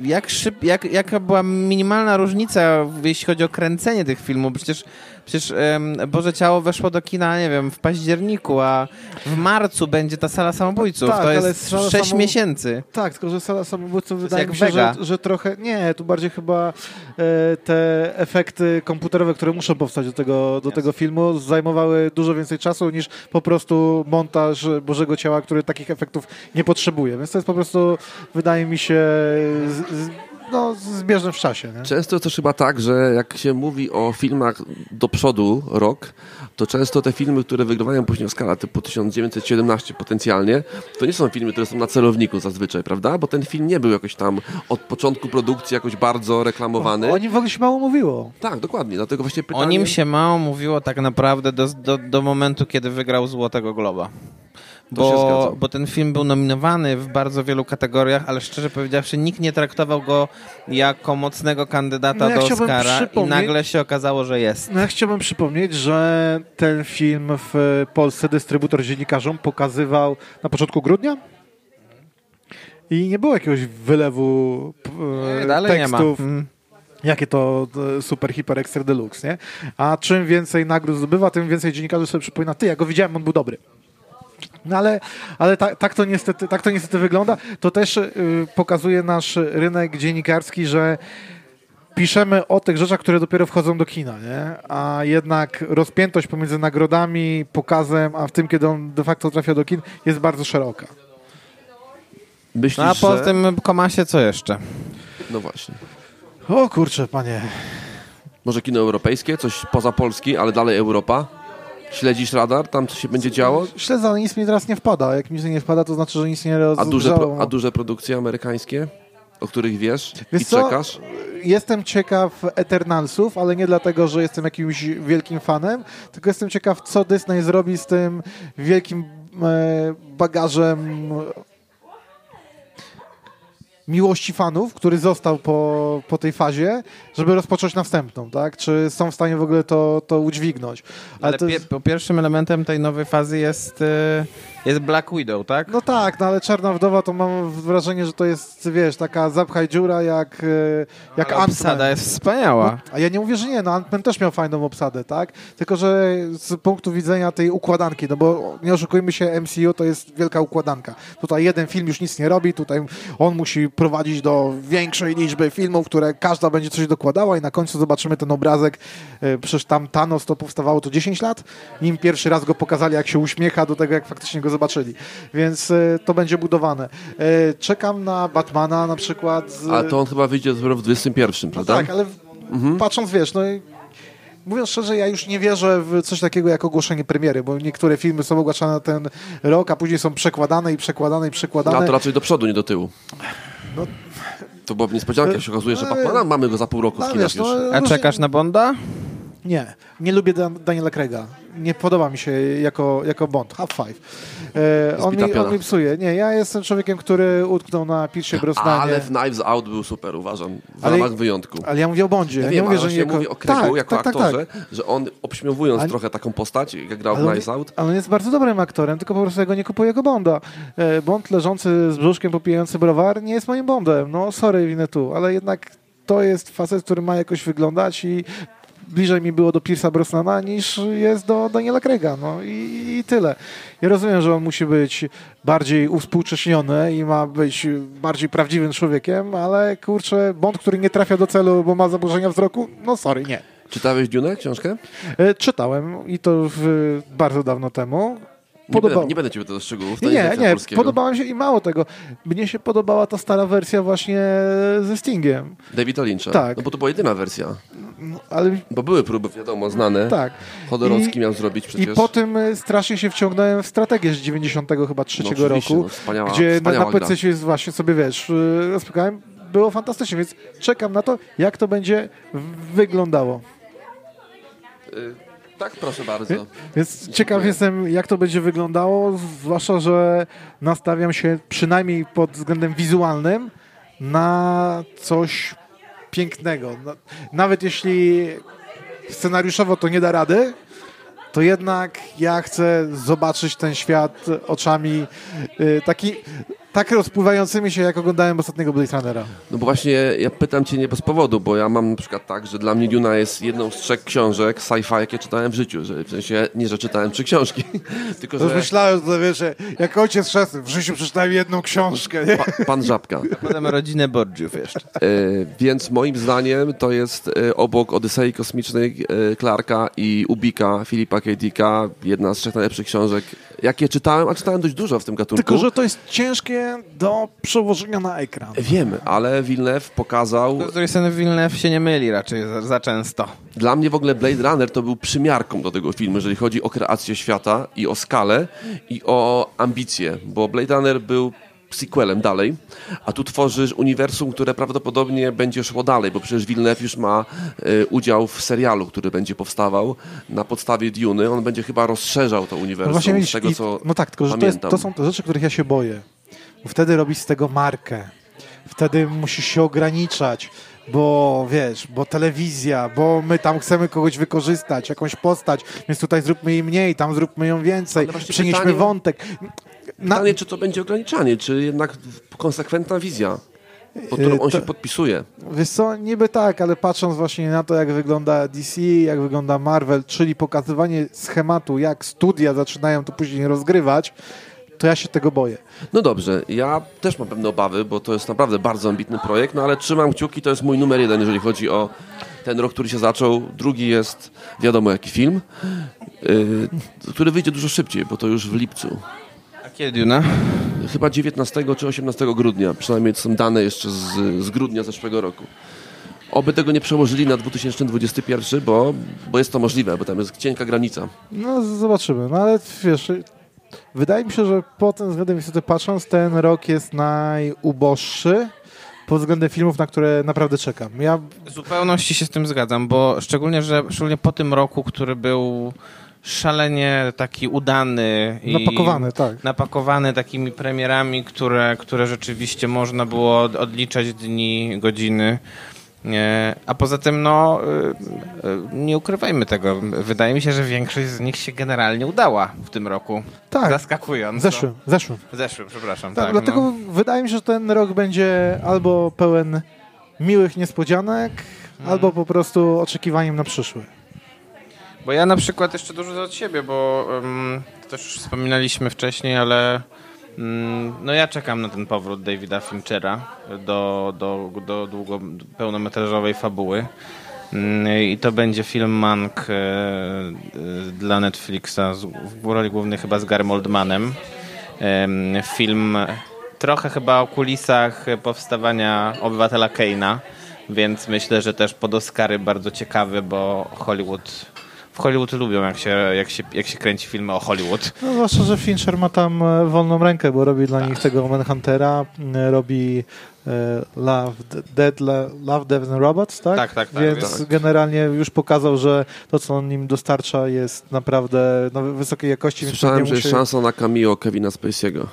jak szyb, jak, jaka była minimalna różnica, jeśli chodzi o kręcenie tych filmów. Przecież, przecież um, Boże Ciało weszło do kina, nie wiem, w październiku, a w marcu będzie ta sala samobójców. Tak, to ale jest sala 6 samo- miesięcy. Tak, tylko że sala samobójców wydaje mi się, że, że trochę... Nie, tu bardziej chyba e, te efekty komputerowe, które muszą powstać do tego, do tego filmu, zajmowały dużo więcej czasu niż po prostu montaż Bożego Ciała, który takich efektów nie potrzebuje. Więc to jest po prostu, wydaje mi się, z, z, no, zbieżne w czasie. Nie? Często to chyba tak, że jak się mówi o filmach do przodu rok, to często te filmy, które wygrywają później Oscara typu 1917 potencjalnie, to nie są filmy, które są na celowniku zazwyczaj, prawda? Bo ten film nie był jakoś tam od początku produkcji jakoś bardzo reklamowany. O nim w ogóle się mało mówiło. Tak, dokładnie. Dlatego właśnie pytanie... O nim się mało mówiło tak naprawdę do, do, do momentu, kiedy wygrał Złotego Globa. Bo, bo ten film był nominowany w bardzo wielu kategoriach, ale szczerze powiedziawszy, nikt nie traktował go jako mocnego kandydata No ja do chciałbym Oscara i nagle się okazało, że jest. No ja chciałbym przypomnieć, że ten film w Polsce dystrybutor dziennikarzom pokazywał na początku grudnia i nie było jakiegoś wylewu e, Nie, dalej nie ma. tekstów. Mm. Jakie to super, hiper, extra deluxe, nie? A czym więcej nagród zdobywa, tym więcej dziennikarzy sobie przypomina, ty, ja go widziałem, on był dobry. No ale, ale tak, tak, to niestety, tak to niestety wygląda. To też y, pokazuje nasz rynek dziennikarski, że piszemy o tych rzeczach, które dopiero wchodzą do kina, nie? A jednak rozpiętość pomiędzy nagrodami, pokazem, a w tym, kiedy on de facto trafia do kin, jest bardzo szeroka. Myślisz, No a po że... tym Komasie co jeszcze? No właśnie. O kurczę, panie. Może kino europejskie, coś poza Polski, ale dalej Europa? Śledzisz radar? Tam co się będzie działo? Śledzę, ale nic mi teraz nie wpada. Jak mi się nie wpada, to znaczy, że nic nie A duże, rozgrzało. pro, a duże produkcje amerykańskie? O których wiesz, Wiesz i co? czekasz? Jestem ciekaw Eternalsów, ale nie dlatego, że jestem jakimś wielkim fanem, tylko jestem ciekaw, co Disney zrobi z tym wielkim e, bagażem miłości fanów, który został po, po tej fazie, żeby rozpocząć następną, tak? Czy są w stanie w ogóle to, to udźwignąć? Ale to pie, jest- po pierwszym elementem tej nowej fazy jest, y, jest Black Widow, tak? No tak, no ale Czarna Wdowa to mam wrażenie, że to jest, wiesz, taka zapchaj dziura jak, e, jak Ale obsada jest wspaniała. A ja nie mówię, że nie, no Ant-Man też miał fajną obsadę, tak? Tylko, że z punktu widzenia tej układanki, no bo nie oszukujmy się, MCU to jest wielka układanka. Tutaj jeden film już nic nie robi, tutaj on musi prowadzić do większej liczby filmów, które każda będzie coś dokładała i na końcu zobaczymy ten obrazek. E, Przecież tam Thanos to powstawało to 10 lat, nim pierwszy raz go pokazali, jak się uśmiecha do tego, jak faktycznie go zobaczyli. Więc e, to będzie budowane. E, Czekam na Batmana na przykład. Z... A to on chyba wyjdzie dopiero w 21, No prawda? tak, ale w- patrząc, wiesz, no i mówiąc szczerze, ja już nie wierzę w coś takiego jak ogłoszenie premiery, bo niektóre filmy są ogłaszane na ten rok, a później są przekładane i przekładane i No, przekładane. a to raczej do przodu, nie do tyłu. No. To była niespodzianka, jak się okazuje, że No, Batmana mamy go za pół roku w No, kinach wiesz, już. no, A czekasz na Bonda? Nie, nie lubię Dan- Daniela Craiga. Nie podoba mi się jako, jako Bond. Half five. E, on, mi, on mi psuje. Nie, ja jestem człowiekiem, który utknął na Piercie Brosnanie. Ale w Knives Out był super, uważam. W Ale- ramach wyjątku. Ale ja mówię o Bondzie. Ja Ja wiem, nie mówię, ale że nie jako... mówię o Craigu tak, jako tak, tak, aktorze, tak. że on obśmiewując Ale- trochę taką postać, jak grał w Knives Out, ale on jest bardzo dobrym aktorem, tylko po prostu ja go nie kupuję jako Bonda. E, Bond leżący z brzuszkiem, popijający browar nie jest moim Bondem. No sorry, winę tu, ale jednak to jest facet, który ma jakoś wyglądać i bliżej mi było do Pierce'a Brosnana niż jest do Daniela Craiga. No i, i tyle. Ja rozumiem, że on musi być bardziej uwspółcześniony i ma być bardziej prawdziwym człowiekiem, ale kurczę, Bond, który nie trafia do celu, bo ma zaburzenia wzroku, no sorry, nie. czytałeś Dune, książkę? E, Czytałem i to w, bardzo dawno temu. Nie Podobało. będę, nie będę cię pytał szczegółów, Nie, nie, nie, nie, polskiego. podobała się i mało tego. Mnie się podobała ta stara wersja właśnie ze Stingiem. Davida Lyncha. Tak. No bo to była jedyna wersja. No, Ale Bo były próby, wiadomo, znane. tak. Chodorowski I- miał zrobić I przecież. po tym y, strasznie się wciągnąłem w strategię z 90 chyba trzeciego No roku, no, wspaniała- gdzie na, wspaniała na gra. PC jest właśnie sobie, wiesz, y, rozpykałem. Było fantastycznie, więc czekam na to, jak to będzie wyglądało. Y, tak, proszę bardzo. Więc ciekaw jestem, jak to będzie wyglądało, zwłaszcza, że nastawiam się przynajmniej pod względem wizualnym na coś pięknego. Na- Nawet jeśli scenariuszowo to nie da rady, to jednak ja chcę zobaczyć ten świat oczami y, taki... tak rozpływającymi się, jak oglądałem ostatniego Blade Runnera. No bo właśnie ja pytam cię nie bez powodu, bo ja mam na przykład tak, że dla mnie Duna jest jedną z trzech książek sci-fi, jakie czytałem w życiu. Że w sensie nie, że czytałem trzy książki, tylko że Rozmyślałem, że wiesz, jak ojciec szedł, w życiu przeczytałem jedną książkę. Nie? pa, pan Żabka. Potem rodzinę Borgiów jeszcze. E, więc moim zdaniem to jest e, obok Odysei Kosmicznej e, Clarka i Ubika Filipa K. Dicka jedna z trzech najlepszych książek, jakie czytałem, a czytałem dość dużo w tym gatunku. Tylko, że to jest ciężkie do przełożenia na ekran. Wiem, ale Villeneuve pokazał... Z drugiej strony Villeneuve się nie myli raczej za, za często. Dla mnie w ogóle Blade Runner to był przymiarką do tego filmu, jeżeli chodzi o kreację świata i o skalę i o ambicje, bo Blade Runner był sequelem dalej, a tu tworzysz uniwersum, które prawdopodobnie będzie szło dalej, bo przecież Villeneuve już ma e, udział w serialu, który będzie powstawał na podstawie Duny. On będzie chyba rozszerzał to uniwersum No właśnie z tego, i- co no tak, tylko że to, jest, pamiętam. to są te rzeczy, których ja się boję. Bo wtedy robisz z tego markę. Wtedy musisz się ograniczać, bo wiesz, bo telewizja, bo my tam chcemy kogoś wykorzystać, jakąś postać, więc tutaj zróbmy jej mniej, tam zróbmy ją więcej, przynieśmy pytanie- wątek. Na, Pytanie, czy to będzie ograniczanie, czy jednak konsekwentna wizja, pod którą Yy, on to- się podpisuje. Wiesz co, niby tak, ale patrząc właśnie na to, jak wygląda DC, jak wygląda Marvel, czyli pokazywanie schematu, jak studia zaczynają to później rozgrywać, to ja się tego boję. No dobrze, ja też mam pewne obawy, bo to jest naprawdę bardzo ambitny projekt, no ale trzymam kciuki, to jest mój numer jeden, jeżeli chodzi o ten rok, który się zaczął. Drugi jest wiadomo jaki film, yy, który wyjdzie dużo szybciej, bo to już w lipcu. A kiedy Duna? Chyba 19 czy 18 grudnia, przynajmniej to są dane jeszcze z, z grudnia zeszłego roku. Oby tego nie przełożyli na 2021, bo, bo jest to możliwe, bo tam jest cienka granica. No, zobaczymy. No ale wiesz, wydaje mi się, że pod tym względem, niestety patrząc, ten rok jest najuboższy pod względem filmów, na które naprawdę czekam. Ja W zupełności się z tym zgadzam, bo szczególnie, że szczególnie po tym roku, który był szalenie taki udany i napakowany, tak. napakowany takimi premierami, które, które rzeczywiście można było od- odliczać dni, godziny. Nie. A poza tym, no, y, y, nie ukrywajmy tego. Wydaje mi się, że większość z nich się generalnie udała w tym roku. Tak. Zaskakująco. Zeszłym, zeszłym. W zeszłym, przepraszam. Tak, Tak, dlatego no. wydaje mi się, że ten rok będzie albo pełen miłych niespodzianek, Mhm. albo po prostu oczekiwaniem na przyszły. Bo ja na przykład jeszcze dużo od siebie, bo um, to też już wspominaliśmy wcześniej, ale no ja czekam na ten powrót Davida Finchera do, do, do długo, pełnometrażowej fabuły. Mm, I to będzie film Mank e, e, dla Netflixa w roli głównej chyba z Garym Oldmanem. Em, film trochę chyba o kulisach powstawania Obywatela Keina, więc myślę, że też pod Oscary bardzo ciekawy, bo Hollywood w Hollywood lubią, jak się, jak się, jak się kręci filmy o Hollywood. No, zwłaszcza, że Fincher ma tam e, wolną rękę, bo robi dla nich tego Manhuntera, m, robi e, Love, Dead, Lo- Love, Death and Robots, tak? Tak, tak, tak, Więc tak. generalnie już pokazał, że to, co on im dostarcza jest naprawdę no, wysokiej jakości. Słyszałem, nie że jest musi- szansa na cameo Kevina Spacey'ego,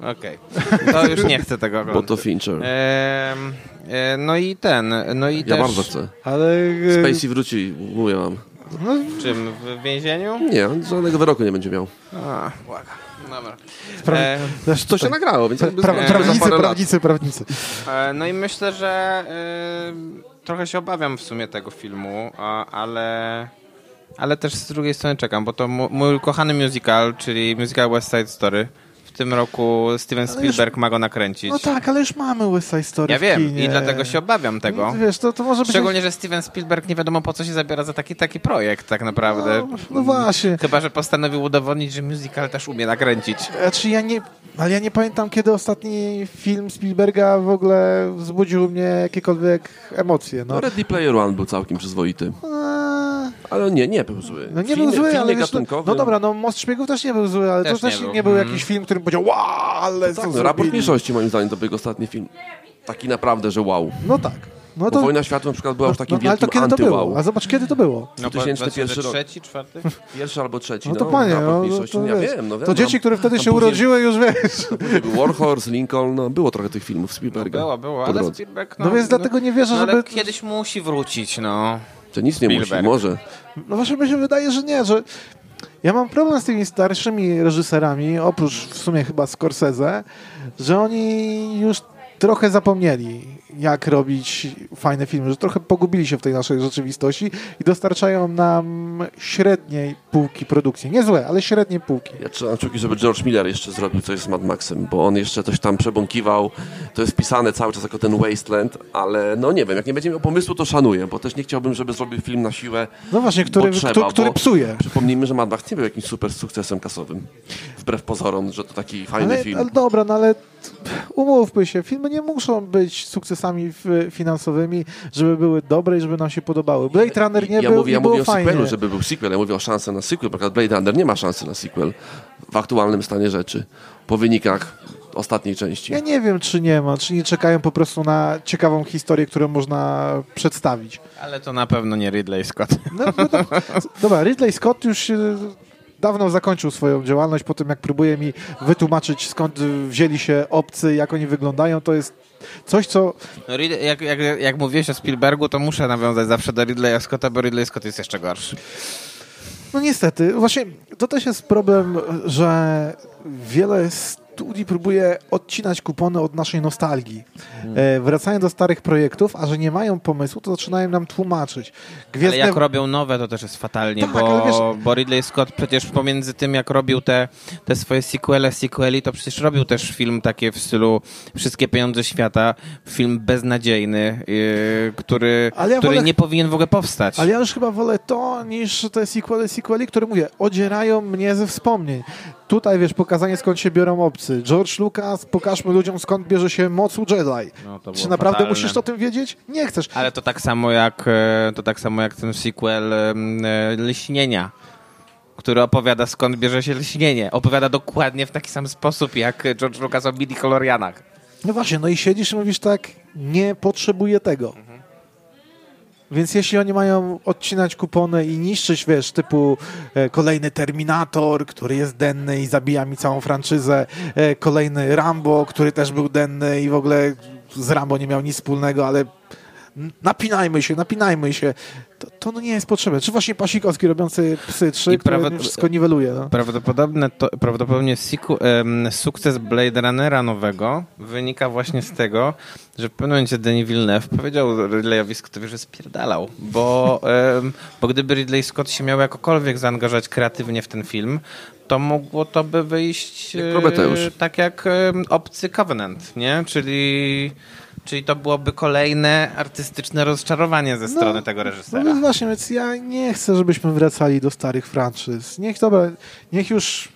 Okej. To już nie chcę tego bo oglądać. to Fincher. E, no i ten, no i Ja też... bardzo chcę. Ale e, Spacey wróci, mówię wam. No, Czym? W więzieniu? Nie, on żadnego wyroku nie będzie miał. A, błaga. Dobra. pra- E, też To się tutaj- nagrało, więc pra- za prawnicy, prawnicy, prawnicy. E, No i myślę, że y, trochę się obawiam w sumie tego filmu, a, ale, ale też z drugiej strony czekam, bo to mój kochany musical, czyli musical West Side Story. W tym roku Steven już- Spielberg ma go nakręcić. No tak, ale już mamy West Side Story ja w wiem kinie. i dlatego się obawiam tego. No, wiesz, to, to może być... Szczególnie, że Steven Spielberg nie wiadomo po co się zabiera za taki, taki projekt tak naprawdę. No, no właśnie. Chyba, że postanowił udowodnić, że musical też umie nakręcić. Znaczy ja nie, ale ja nie pamiętam, kiedy ostatni film Spielberga w ogóle wzbudził mnie jakiekolwiek emocje. No, No, Ready Player One był całkiem przyzwoity. Ale nie, nie był zły. no nie Filmie- był zły, ale wiesz, no, gatunkowym. no dobra, no Most Szpiegów też nie był zły, ale Też to też nie nie był. był, Mhm. jakiś film, który powiedział wow, ale Tak, no, raport zrobili. mniejszości moim zdaniem to był jego ostatni film. Taki naprawdę, że wow. No tak. No Bo to, Wojna Światła na przykład była już takim no, ale to wielkim kiedy to było? A zobacz, kiedy to było. No, 2001 rok. trzeci, czwarty? Pierwszy albo trzeci, No no, to panie, raport no, no, mniejszości. to, ja wiesz, wiem, no wiem. to dzieci, które wtedy się później- urodziły, już wiesz. Był Warhorse, Lincoln, no było trochę tych filmów Spielberga. Było, było, po ale. Spielberg... No więc dlatego nie wierzę, no, ale żeby... kiedyś musi wrócić, no. To nic nie musi, może. No właśnie mi się wydaje, że nie, że Ja mam problem z tymi starszymi reżyserami, oprócz w sumie chyba Scorsese, że oni już trochę zapomnieli, jak robić fajne filmy, że trochę pogubili się w tej naszej rzeczywistości i dostarczają nam średniej półki produkcji. Nie złe, ale średniej półki. Ja trzymam kciuki, żeby George Miller jeszcze zrobił coś z Mad Maxem, bo on jeszcze coś tam przebąkiwał. To jest wpisane cały czas jako ten Wasteland, ale no nie wiem, jak nie będzie miał pomysłu, to szanuję, bo też nie chciałbym, żeby zrobił film na siłę. No właśnie, który, trzeba, który, psuje. Przypomnijmy, że Mad Max nie był jakimś super sukcesem kasowym. Wbrew pozorom, że to taki fajny Ale, film. ale dobra, no ale umówmy się, filmy nie muszą być sukcesami f- finansowymi, żeby były dobre i żeby nam się podobały. Blade Runner nie ja był mówię, ja mówię o fajnie. sequelu, żeby był sequel. Ja mówię o szansę na sequel. Przykład Blade Runner nie ma szansy na sequel w aktualnym stanie rzeczy. Po wynikach ostatniej części. Ja nie wiem, czy nie ma, czy nie czekają po prostu na ciekawą historię, którą można przedstawić. Ale to na pewno nie Ridley Scott. No, no, to, dobra, Ridley Scott już się dawno zakończył swoją działalność po tym, jak próbuje mi wytłumaczyć, skąd wzięli się obcy, jak oni wyglądają. To jest coś, co... No, Rid- jak, jak, jak mówiłeś o Spielbergu, to muszę nawiązać zawsze do Ridleya Scotta, bo Ridley Scott jest jeszcze gorszy. No niestety, właśnie to też jest problem, że wiele studii próbuje odcinać kupony od naszej nostalgii. E, wracają do starych projektów, a że nie mają pomysłu, to zaczynają nam tłumaczyć. Ale Gwiezdne... jak robią nowe, to też jest fatalnie, Tak, bo, ale wiesz- bo Ridley Scott przecież pomiędzy tym, jak robił te, te swoje sequele, sequeli, to przecież robił też film takie w stylu Wszystkie pieniądze świata, film beznadziejny, yy, który, Ale ja który wolę- nie powinien w ogóle powstać. Ale ja już chyba wolę to, niż te sequely, sequeli, które mówię, odzierają mnie ze wspomnień. Tutaj, wiesz, pokazanie skąd się biorą obcy. George Lucas, pokażmy ludziom skąd bierze się moc u Jedi. No, Czy naprawdę fatalne. musisz o tym wiedzieć? Nie chcesz. Ale to tak samo jak, e, to tak samo jak ten sequel em, e, Lśnienia, który opowiada skąd bierze się lśnienie. Opowiada dokładnie w taki sam sposób jak George Lucas o midi kolorianach. No właśnie, no i siedzisz i mówisz tak, nie potrzebuję tego. Więc jeśli oni mają odcinać kupony i niszczyć, wiesz, typu e, kolejny Terminator, który jest denny i zabija mi całą franczyzę, e, kolejny Rambo, który też był denny i w ogóle z Rambo nie miał nic wspólnego, ale napinajmy się, napinajmy się. To, to no nie jest potrzebne. Czy właśnie Pasikowski robiący Psy 3, I który prawo- wszystko niweluje. No. Prawdopodobne to, prawdopodobnie siku, em, sukces Blade Runnera nowego wynika właśnie z tego, że w pewnym momencie Denis Villeneuve powiedział Ridleyowi Scottowi, że spierdalał, bo, em, bo gdyby Ridley Scott się miał jakokolwiek zaangażować kreatywnie w ten film, to mogło to by wyjść Jak e, tak jak em, Obcy Covenant, nie? Czyli, czyli to byłoby kolejne artystyczne rozczarowanie ze strony tego No reżysera. więc właśnie, więc ja nie chcę, żebyśmy wracali do starych franczyz. Niech dobra, niech już.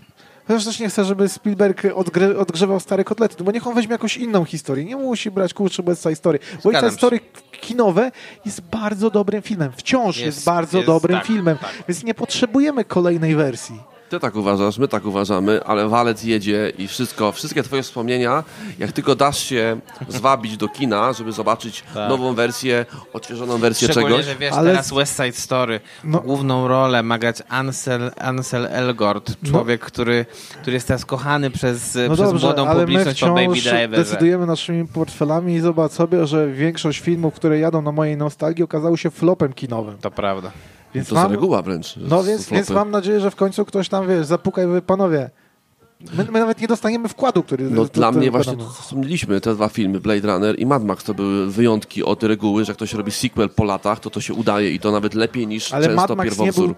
Chociaż też nie chcę, żeby Spielberg odgry, odgrzewał stare kotlety, no bo niech on weźmie jakąś inną historię. Nie musi brać kurczę West Side Story. West Side Zgadzam się. Story kinowe jest bardzo dobrym filmem. Wciąż jest, Jest- bardzo jest, dobrym tak, filmem. tak. Więc nie potrzebujemy kolejnej wersji. Ty tak uważasz, my tak uważamy, ale walec jedzie i wszystko, wszystkie twoje wspomnienia, jak tylko dasz się zwabić do kina, żeby zobaczyć Tak. nową wersję, odświeżoną wersję Szczególnie, czegoś, że wiesz, Ale- teraz West Side Story, No. główną rolę ma grać Ansel, Ansel Elgort, człowiek, który, który jest teraz kochany przez, No przez dobrze, młodą ale my publiczność po Baby wciąż Driverze. decydujemy naszymi portfelami i zobacz sobie, że większość filmów, które jadą na mojej nostalgii, okazały się flopem kinowym. To prawda. Więc to mam, jest reguła wręcz. No więc, więc mam nadzieję, że w końcu ktoś tam, wiesz, zapuka i powie, panowie, my, my nawet nie dostaniemy wkładu, który... No, to- dla to mnie właśnie to, wspomnieliśmy, te dwa filmy, Blade Runner i Mad Max, to były wyjątki od reguły, że jak ktoś robi sequel po latach, to to się udaje i to nawet lepiej niż Ale często Mad Max nie pierwowzór. był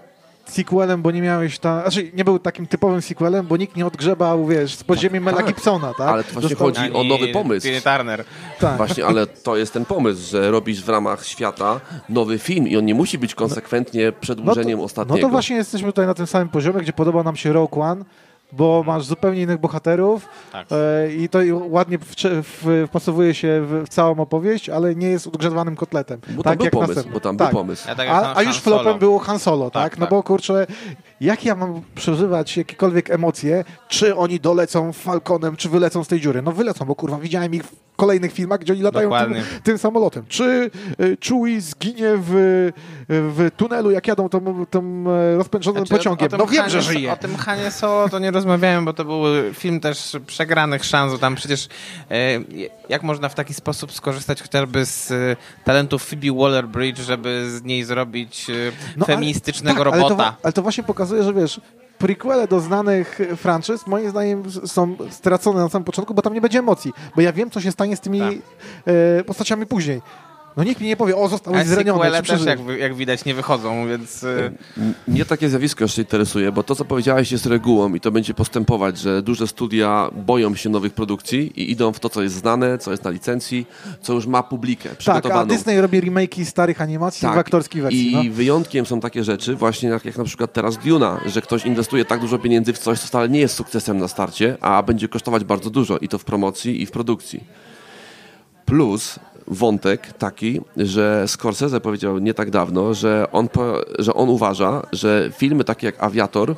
sequelem, bo nie miałeś tam... Znaczy, nie był takim typowym sequelem, bo nikt nie odgrzebał, wiesz, z podziemi Mela tak. Gibsona, tak? Ale to właśnie Dostał- chodzi- o nowy pomysł. Tina Turner. Tak. Właśnie, ale to jest ten pomysł, że robisz w ramach świata nowy film i on nie musi być konsekwentnie No przedłużeniem to, ostatniego. no to właśnie jesteśmy tutaj na tym samym poziomie, gdzie podoba nam się Rogue One, bo masz zupełnie innych bohaterów Tak. e, i to ładnie w, wpasowuje się w, w całą opowieść, ale nie jest odgrzewanym kotletem. Bo tam tak był jak pomysł, następny. bo tam tak. był pomysł. Ja tak A, a już flopem było Han Solo, tak? Tak, No tak. bo kurczę, jak ja mam przeżywać jakiekolwiek emocje, czy oni dolecą Falconem, czy wylecą z tej dziury? No wylecą, bo kurwa widziałem ich kolejnych filmach, gdzie oni latają tym, tym samolotem. Czy y, Chewie zginie w, w tunelu, jak jadą tą, tą e, rozpędzonym Znaczy, pociągiem? o tym No wiem, że żyje. O tym Hanie Solo to nie rozmawiałem, bo to był film też przegranych szans. Tam przecież e, jak można w taki sposób skorzystać chociażby z e, talentów Phoebe Waller-Bridge, żeby z niej zrobić e, No, ale- feministycznego tak, Ale to, robota. wa- ale to właśnie pokazuje, że wiesz, prequele do znanych franczyz moim zdaniem są stracone na samym początku, bo tam nie będzie emocji, bo ja wiem, co się stanie z tymi Tak. e, postaciami później. No nikt mi nie powie, o, zostałeś Ale zraniony. czy też, jak, jak widać, nie wychodzą, więc... y, Mnie takie zjawisko jeszcze interesuje, bo to, co powiedziałeś, jest regułą i to będzie postępować, że duże studia boją się nowych produkcji i idą w to, co jest znane, co jest na licencji, co już ma publikę Tak, a przygotowaną. Disney robi remake'i starych animacji w aktorskiej wersji. Tak. I no. wyjątkiem są takie rzeczy, właśnie jak, jak na przykład teraz Duna, że ktoś inwestuje tak dużo pieniędzy w coś, co wcale nie jest sukcesem na starcie, a będzie kosztować bardzo dużo i to w promocji i w produkcji. Plus wątek taki, że Scorsese powiedział nie tak dawno, że on, że on uważa, że filmy takie jak Aviator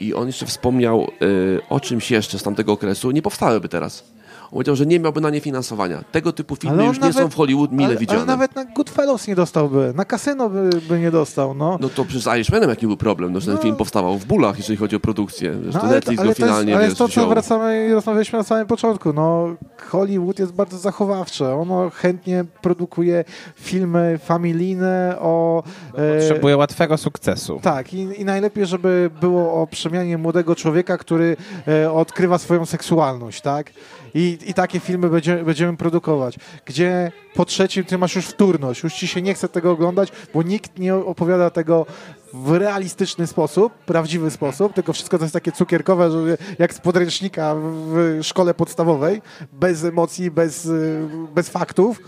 i on jeszcze wspomniał y, o czymś jeszcze z tamtego okresu, nie powstałyby teraz. On powiedział, że nie miałby na nie finansowania. Tego typu filmy już nie są w Hollywood mile ale, widziane. Ale nawet na Goodfellas nie dostałby, na Casino by, by nie dostał, no. No to przecież z Irishmanem jaki był problem, no, że ten No. film powstawał w bólach, jeżeli chodzi o produkcję. Że No, to Netflix go to finalnie jest, ale wiesz, jest to, co wracamy i rozmawialiśmy na samym początku. No, Hollywood jest bardzo zachowawcze. Ono chętnie produkuje filmy familijne o... e, Potrzebuje łatwego sukcesu. tak, i, i najlepiej, żeby było o przemianie młodego człowieka, który e, odkrywa swoją seksualność, tak? I, I takie filmy będzie, będziemy produkować, gdzie po trzecim ty masz już wtórność, już ci się nie chce tego oglądać, bo nikt nie opowiada tego w realistyczny sposób, prawdziwy sposób, tylko wszystko to jest takie cukierkowe, że jak z podręcznika w szkole podstawowej, bez emocji, bez, y, bez faktów,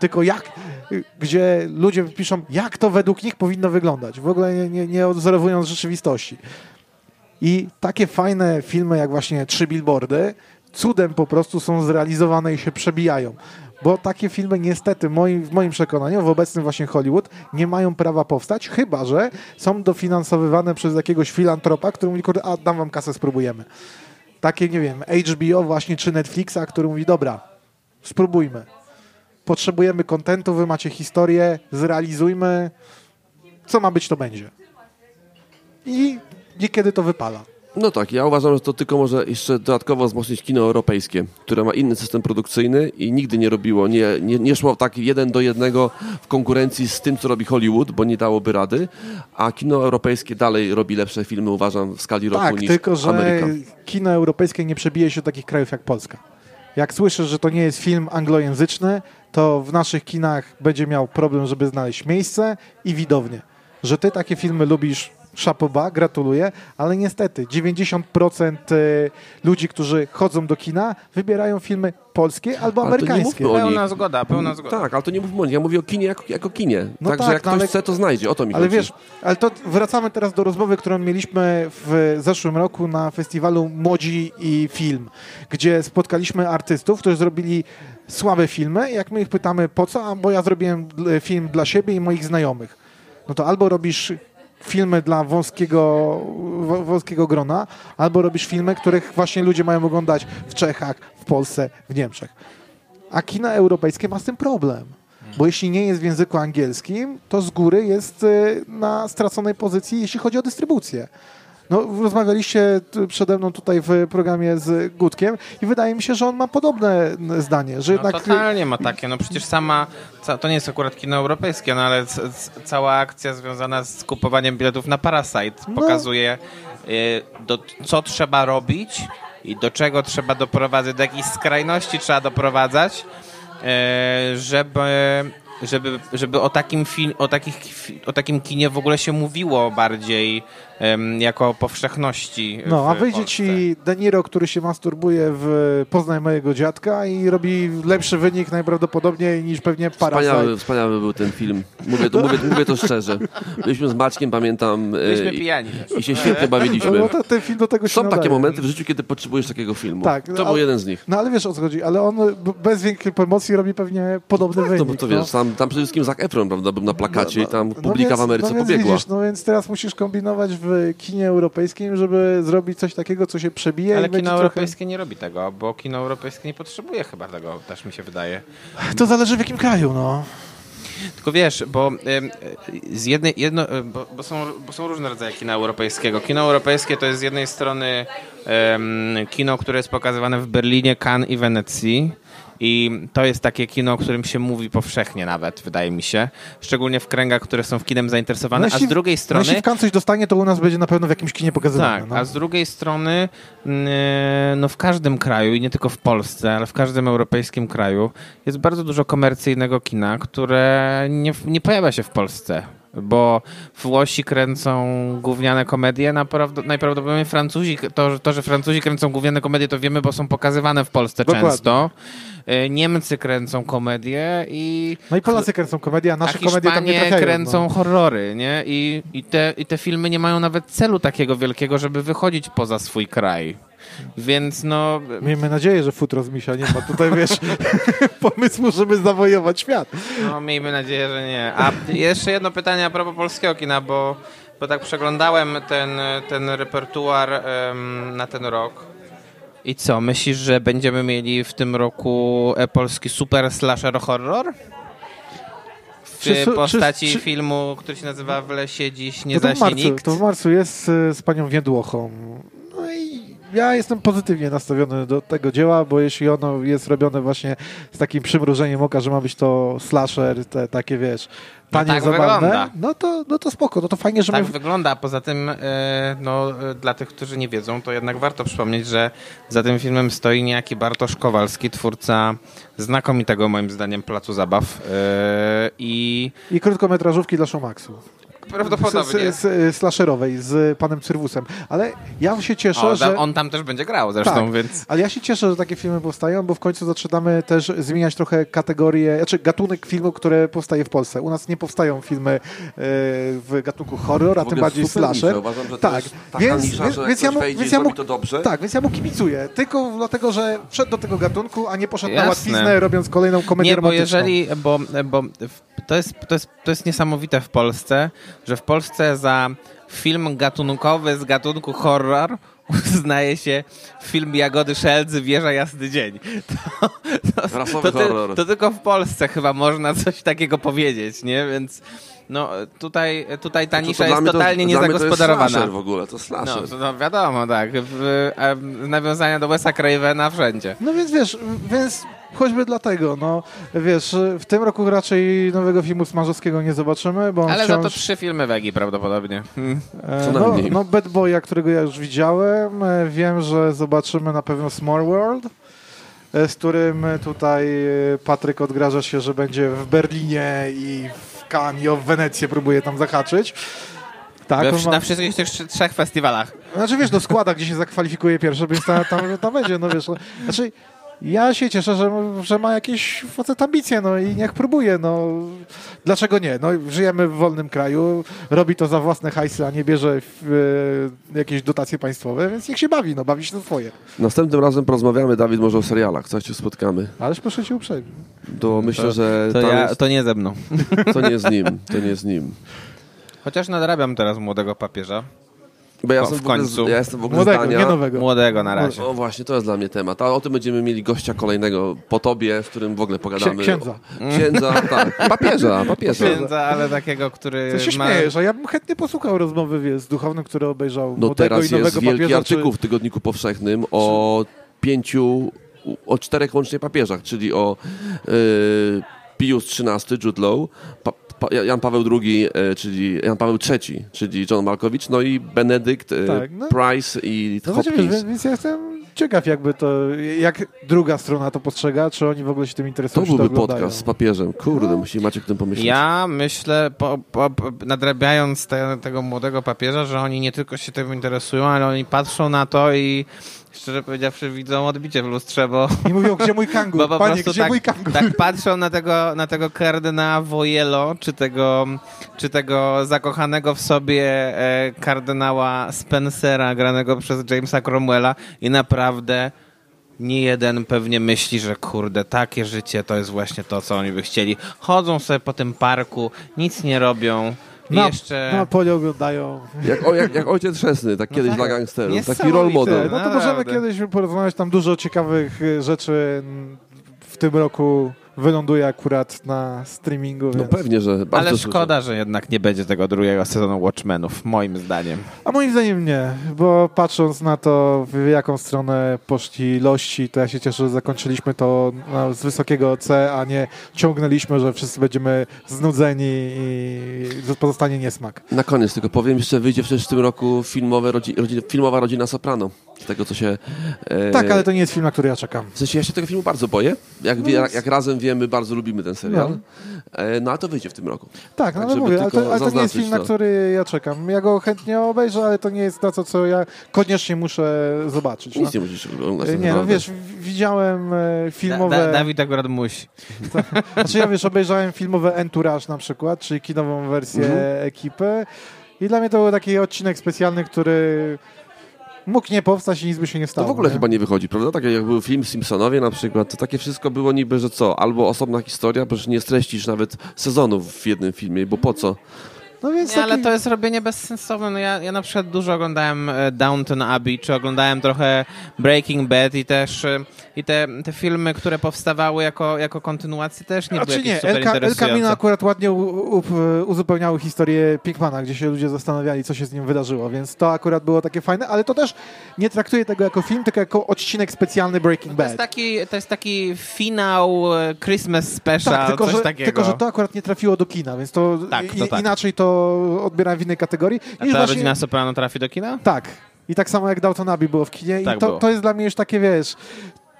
tylko jak, gdzie ludzie piszą, jak to według nich powinno wyglądać, w ogóle nie, nie, nie odwzorowując rzeczywistości. I takie fajne filmy jak właśnie Trzy Billboardy cudem po prostu są zrealizowane i się przebijają. Bo takie filmy niestety moim, w moim przekonaniu w obecnym właśnie Hollywood nie mają prawa powstać, chyba że są dofinansowywane przez jakiegoś filantropa, który mówi, kurde, a dam wam kasę, spróbujemy. Takie, nie wiem, HBO właśnie czy Netflixa, który mówi, dobra, spróbujmy. Potrzebujemy kontentu, wy macie historię, zrealizujmy. Co ma być, to będzie. I niekiedy to wypala. No tak, ja uważam, że to tylko może jeszcze dodatkowo wzmocnić kino europejskie, które ma inny system produkcyjny i nigdy nie robiło, nie, nie, nie szło tak jeden do jednego w konkurencji z tym, co robi Hollywood, bo nie dałoby rady, a kino europejskie dalej robi lepsze filmy, uważam, w skali roku Tak, niż tylko że Ameryka. kino europejskie nie przebije się do takich krajów jak Polska. Jak słyszysz, że to nie jest film anglojęzyczny, to w naszych kinach będzie miał problem, żeby znaleźć miejsce i widownię. Że ty takie filmy lubisz, szapoba, gratuluję, ale niestety 90% y, ludzi, którzy chodzą do kina, wybierają filmy polskie albo Ale to nie amerykańskie. Pełna zgoda, pełna zgoda. Tak, ale to nie mówmy o nich. Ja mówię o kinie jako, jako kinie. No Także tak, jak no ktoś ale- chce, to znajdzie. O to mi Ale chodzi. wiesz, ale to wracamy teraz do rozmowy, którą mieliśmy w zeszłym roku na festiwalu Młodzi i Film, gdzie spotkaliśmy artystów, którzy zrobili słabe filmy. Jak my ich pytamy po co, a bo ja zrobiłem d- film dla siebie i moich znajomych. No to albo robisz filmy dla wąskiego, wąskiego grona, albo robisz filmy, których właśnie ludzie mają oglądać w Czechach, w Polsce, w Niemczech. A kina europejskie ma z tym problem. Bo jeśli nie jest w języku angielskim, to z góry jest y, na straconej pozycji, jeśli chodzi o dystrybucję. No, rozmawialiście przede mną tutaj w programie z Gutkiem i wydaje mi się, że on ma podobne zdanie, że No jednak totalnie ma takie, no przecież sama, to nie jest akurat kino europejskie, no ale cała akcja związana z kupowaniem biletów na Parasite No. pokazuje, y, do, co trzeba robić i do czego trzeba doprowadzić, do jakiej skrajności trzeba doprowadzać, y, żeby, żeby, żeby o, takim fil, o, takich, o takim kinie w ogóle się mówiło bardziej jako powszechności No, a wyjdzie Polsce. ci De Niro, który się masturbuje w Poznaj mojego dziadka i robi lepszy wynik najprawdopodobniej niż pewnie Parasite. Wspaniały, wspaniały był ten film. Mówię to, mówię, mówię to szczerze. Byliśmy z Maćkiem, pamiętam, e, Byliśmy i, pijani. i się świetnie No, bawiliśmy. no to ten film do tego się Są takie nadaje. momenty w życiu, kiedy potrzebujesz takiego filmu. Tak, to ale- był jeden z nich. No ale wiesz o co chodzi, ale on bez większej promocji robi pewnie podobny No wynik. bo to wiesz, tam, tam przede wszystkim Zac Efron, prawda, był na plakacie i tam No publika więc- w Ameryce no więc pobiegła. Widzisz, no więc teraz musisz kombinować w kinie europejskim, żeby zrobić coś takiego, co się przebije Ale kino trochę... europejskie nie robi tego, bo kino europejskie nie potrzebuje chyba tego, też mi się wydaje. To zależy w jakim kraju, no. Tylko wiesz, bo y, z jednej, jedno, y, bo, bo, są, bo są różne rodzaje kina europejskiego. Kino europejskie to jest z jednej strony kino, które jest pokazywane w Berlinie, Cannes i Wenecji I to jest takie kino, o którym się mówi powszechnie nawet, wydaje mi się. Szczególnie w kręgach, które są w kinem zainteresowane. No a jeśli- z drugiej No, strony... jeśli w Cannes coś dostanie, to u nas będzie na pewno w jakimś kinie pokazywane. Tak, no. a z drugiej strony mm, no w każdym kraju i nie tylko w Polsce, ale w każdym europejskim kraju jest bardzo dużo komercyjnego kina, które nie, nie pojawia się w Polsce. Bo Włosi kręcą gówniane komedie, najprawdopodobniej Francuzi, to, to, że Francuzi kręcą gówniane komedie, to wiemy, bo są pokazywane w Polsce Dokładnie. często. Y, Niemcy kręcą komedie i No i Polacy kręcą komedię, a a nasze komedie tam nie trafiają. kręcą no. horrory, nie? I, i, te, I te filmy nie mają nawet celu takiego wielkiego, żeby wychodzić poza swój kraj. Więc no... Miejmy nadzieję, że futro z misia nie ma tutaj, wiesz, pomysłu, żeby zawojować świat. No, miejmy nadzieję, że nie. A jeszcze jedno pytanie a propos polskiego kina, bo, bo tak przeglądałem ten, ten repertuar em, na ten rok. I co, myślisz, że będziemy mieli w tym roku e, polski super slasher horror? Czy postaci czy- czy- filmu, który się nazywa W lesie dziś nie No to, w zaśnie marcu, nikt? to w marcu jest y, z panią Wiedłochą. No ja jestem pozytywnie nastawiony do tego dzieła, bo jeśli ono jest robione właśnie z takim przymrużeniem oka, że ma być to slasher, te takie wiesz, tanie, tak zabawne, wygląda. no to, no to spoko, no to fajnie, że Tak my... wygląda, a poza tym e, no, e, dla tych, którzy nie wiedzą, to jednak warto przypomnieć, że za tym filmem stoi niejaki Bartosz Kowalski, twórca znakomitego moim zdaniem Placu Zabaw e, i I krótkometrażówki dla Showmaxu. Prawdopodobnie... S, s, slasherowej z panem Cyrwusem. Ale ja się cieszę, O, że... on tam też będzie grał zresztą, Tak. więc... Ale ja się cieszę, że takie filmy powstają, bo w końcu zaczynamy też zmieniać trochę kategorię, znaczy gatunek filmu, które powstaje w Polsce. U nas nie powstają filmy e, w gatunku horror, a W tym bardziej slasher. Uważam, że to tak, jest taka więc, nisza, więc, że więc ja mu, ktoś wejdzie więc ja mu, to dobrze. Tak, więc ja mu kibicuję. Tylko dlatego, że wszedł do tego gatunku, a nie poszedł na Jasne. łatwiznę, robiąc kolejną komedię Nie, bo romantyczną. jeżeli, bo, bo to, jest, to, jest, to jest niesamowite w Polsce, że w Polsce za film gatunkowy z gatunku horror uznaje się film Jagody Szeldzy Wieża Jasny Dzień. To, to, to, ty- horror. to tylko w Polsce chyba można coś takiego powiedzieć, nie? Więc no, tutaj, tutaj ta To nisza jest to- totalnie dla mnie To jest niezagospodarowana. w ogóle, to slasher. No, to, no wiadomo, tak. W, e, nawiązania do Wesa Cravena wszędzie. No więc wiesz, więc choćby dlatego, no wiesz, w tym roku raczej nowego filmu Smarzowskiego nie zobaczymy, bo on Ale za wciąż... to trzy filmy Wegi prawdopodobnie. Hmm. E, Co no, no Bad Boya, którego ja już widziałem. E, Wiem, że zobaczymy na pewno Small World, e, z którym tutaj Patryk odgraża się, że będzie w Berlinie i w Cannes i o Wenecję próbuje tam zahaczyć. Tak, wsz- ma, Na wszystkich tych trzech festiwalach. znaczy wiesz, do składa, gdzie się zakwalifikuje pierwszy, więc tam, tam, tam będzie, no wiesz. no. Znaczy, ja się cieszę, że, że ma jakieś facet ambicje, no i niech próbuje, no. Dlaczego nie? No, żyjemy w wolnym kraju, robi to za własne hajsy, a nie bierze w, e, jakieś dotacje państwowe, więc niech się bawi, no, bawi się na swoje. Następnym razem porozmawiamy, Dawid, może o serialach, coś się spotkamy. Ależ proszę cię uprzejmie. To myślę, że To, ja, jest, to nie ze mną. to nie z nim, to nie z nim. Chociaż nadrabiam teraz młodego papieża. Bo ja, w w ogóle, końcu. ja jestem w ogóle Młodego, zdania... nie nowego. Młodego na razie. O właśnie, to jest dla mnie temat. A o tym będziemy mieli gościa kolejnego po tobie, w którym w ogóle pogadamy. Księ- księdza. Księdza, tak. Papieża, papieża. Księdza, ale takiego, który Co się ma... śmiejesz, a ja bym chętnie posłuchał rozmowy wie, z duchownym, który obejrzał No młodego teraz i nowego jest wielki papieża, artykuł w Tygodniku Powszechnym o pięciu, o czterech łącznie papieżach, czyli o y, Pius XIII, Jude Law, Jan Paweł II, y, czyli Jan Paweł III, czyli John Malkowicz, no i Benedykt, y, Tak, no. Price i No Hopkins. więc, więc ja jestem ciekaw, jakby to, jak druga strona to postrzega, czy oni w ogóle się tym To interesują, czy byłby oglądają. podcast z papieżem. Kurde, musi Maciek o tym pomyśleć. Ja myślę, po, po, nadrabiając te, tego młodego papieża, że oni nie tylko się tym interesują, ale oni patrzą na to i szczerze powiedziawszy widzą odbicie w lustrze, bo, I mówią, gdzie mój kangur? bo po Panie, prostu gdzie tak, mój kangur? tak patrzą na tego, na tego kardynała Wojelo, czy tego, czy tego zakochanego w sobie e, kardynała Spencera, granego przez Jamesa Cromwella i naprawdę nie jeden pewnie myśli, że kurde, takie życie to jest właśnie to, co oni by chcieli. Chodzą sobie po tym parku, nic nie robią. I Na, jeszcze... na oglądają. Jak, o, jak, jak ojciec chrzestny, tak kiedyś tak. dla gangsterów. Taki role model. No to Naprawdę. możemy kiedyś porozmawiać tam dużo ciekawych y, rzeczy w tym roku wyląduje akurat na streamingu. No więc... pewnie, że bardzo Ale szkoda, że jednak nie będzie tego drugiego sezonu Watchmenów, moim zdaniem. A moim zdaniem nie, bo patrząc na to, w jaką stronę poszli ilości, to ja się cieszę, że zakończyliśmy to z wysokiego C, a nie ciągnęliśmy, że wszyscy będziemy znudzeni i pozostanie niesmak. Na koniec tylko powiem, jeszcze wyjdzie przecież w tym roku filmowe rodzi, rodzin, filmowa rodzina Soprano. Z tego co się... E, Tak, ale to nie jest film, na który ja czekam. W sensie ja się tego filmu bardzo boję. Jak, wie, jak, jak razem wiemy, bardzo lubimy ten serial. No. E, no a to wyjdzie w tym roku. Tak, no Tak, ale mówię, ale to, ale to nie jest film, na to. który ja czekam. Ja go chętnie obejrzę, ale to nie jest to, co, co ja koniecznie muszę zobaczyć. No. Nic nie musisz oglądać. tak Nie, no wiesz, widziałem e, filmowe... Da, da, Dawid akurat musi. Znaczy ja wiesz, obejrzałem filmowe Entourage na przykład, czyli kinową wersję Mhm. ekipy i dla mnie to był taki odcinek specjalny, który mógł nie powstać i nic by się nie To stało. w ogóle nie? chyba nie wychodzi, prawda? Tak jak był film Simpsonowie na przykład, to takie wszystko było niby, że co? Albo osobna historia, bo nie streścisz nawet sezonów w jednym filmie, bo po co? No więc Nie, taki... ale to jest robienie bezsensowne. No ja, ja na przykład dużo oglądałem e, Downton Abbey, czy oglądałem trochę Breaking Bad i też e, i te, te filmy, które powstawały jako, jako kontynuacje też nie były Znaczy jakieś nie, super El, El. Camino akurat ładnie u, u, uzupełniały historię Pinkmana, gdzie się ludzie zastanawiali, co się z nim wydarzyło, więc to akurat było takie fajne, ale to też nie traktuje tego jako film, tylko jako odcinek specjalny Breaking To jest Bad. taki, to jest taki finał e, Christmas special, Tak, tylko coś że, takiego. tylko, że to akurat nie trafiło do kina, więc to, Tak, to i, tak. inaczej to odbieram w innej kategorii. A ta właśnie- rodzina Soprano trafi do kina? Tak. I tak samo jak Downton Abbey było w kinie. Tak I to, było. to jest dla mnie już takie, wiesz,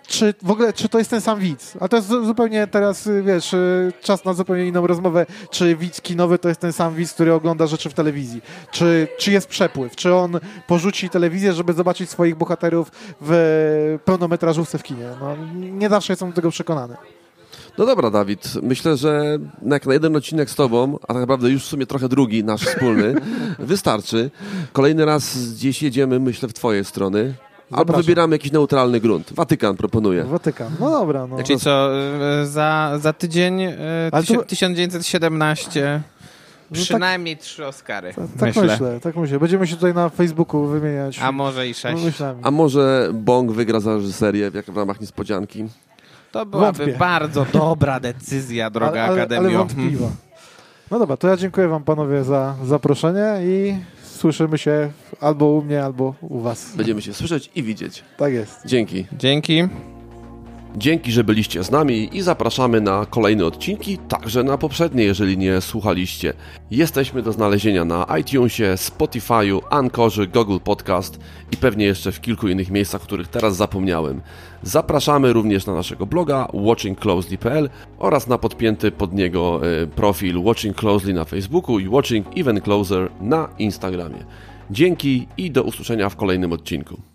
czy w ogóle, czy to jest ten sam widz? A to jest zu- zupełnie teraz, y, wiesz, y, czas na zupełnie inną rozmowę, czy widz kinowy to jest ten sam widz, który ogląda rzeczy w telewizji. Czy, czy jest przepływ? Czy on porzuci telewizję, żeby zobaczyć swoich bohaterów w pełnometrażówce w kinie? No, nie zawsze jestem do tego przekonany. No dobra, Dawid, myślę, że jak na jeden odcinek z tobą, a tak naprawdę już w sumie trochę drugi, nasz wspólny, wystarczy. Kolejny raz gdzieś jedziemy, myślę, w twoje strony. Albo Zapraszam. wybieramy jakiś neutralny grunt. Watykan proponuje. Watykan. No dobra, no. Czyli co, e, za, za tydzień e, Ale tysią- to- 1917 No tak- przynajmniej trzy Oscary, tak, tak myślę. tak myślę. Będziemy się tutaj na Facebooku wymieniać A może i sześć. myślami. A może Bong wygra za reżyserię jak w ramach niespodzianki? To byłaby Wątpię. bardzo dobra decyzja, droga ale, ale, ale Akademio. Hmm. wątpliwa. No dobra, to ja dziękuję wam panowie za zaproszenie i słyszymy się albo u mnie, albo u was. Będziemy się słyszeć i widzieć. Tak jest. Dzięki. Dzięki. Dzięki, że byliście z nami i zapraszamy na kolejne odcinki, także na poprzednie, jeżeli nie słuchaliście. Jesteśmy do znalezienia na iTunesie, Spotify'u, Anchorze, Google Podcast i pewnie jeszcze w kilku innych miejscach, których teraz zapomniałem. Zapraszamy również na naszego bloga watchingclosely.pl oraz na podpięty pod niego e, profil Watching Closely na Facebooku i Watching Even Closer na Instagramie. Dzięki i do usłyszenia w kolejnym odcinku.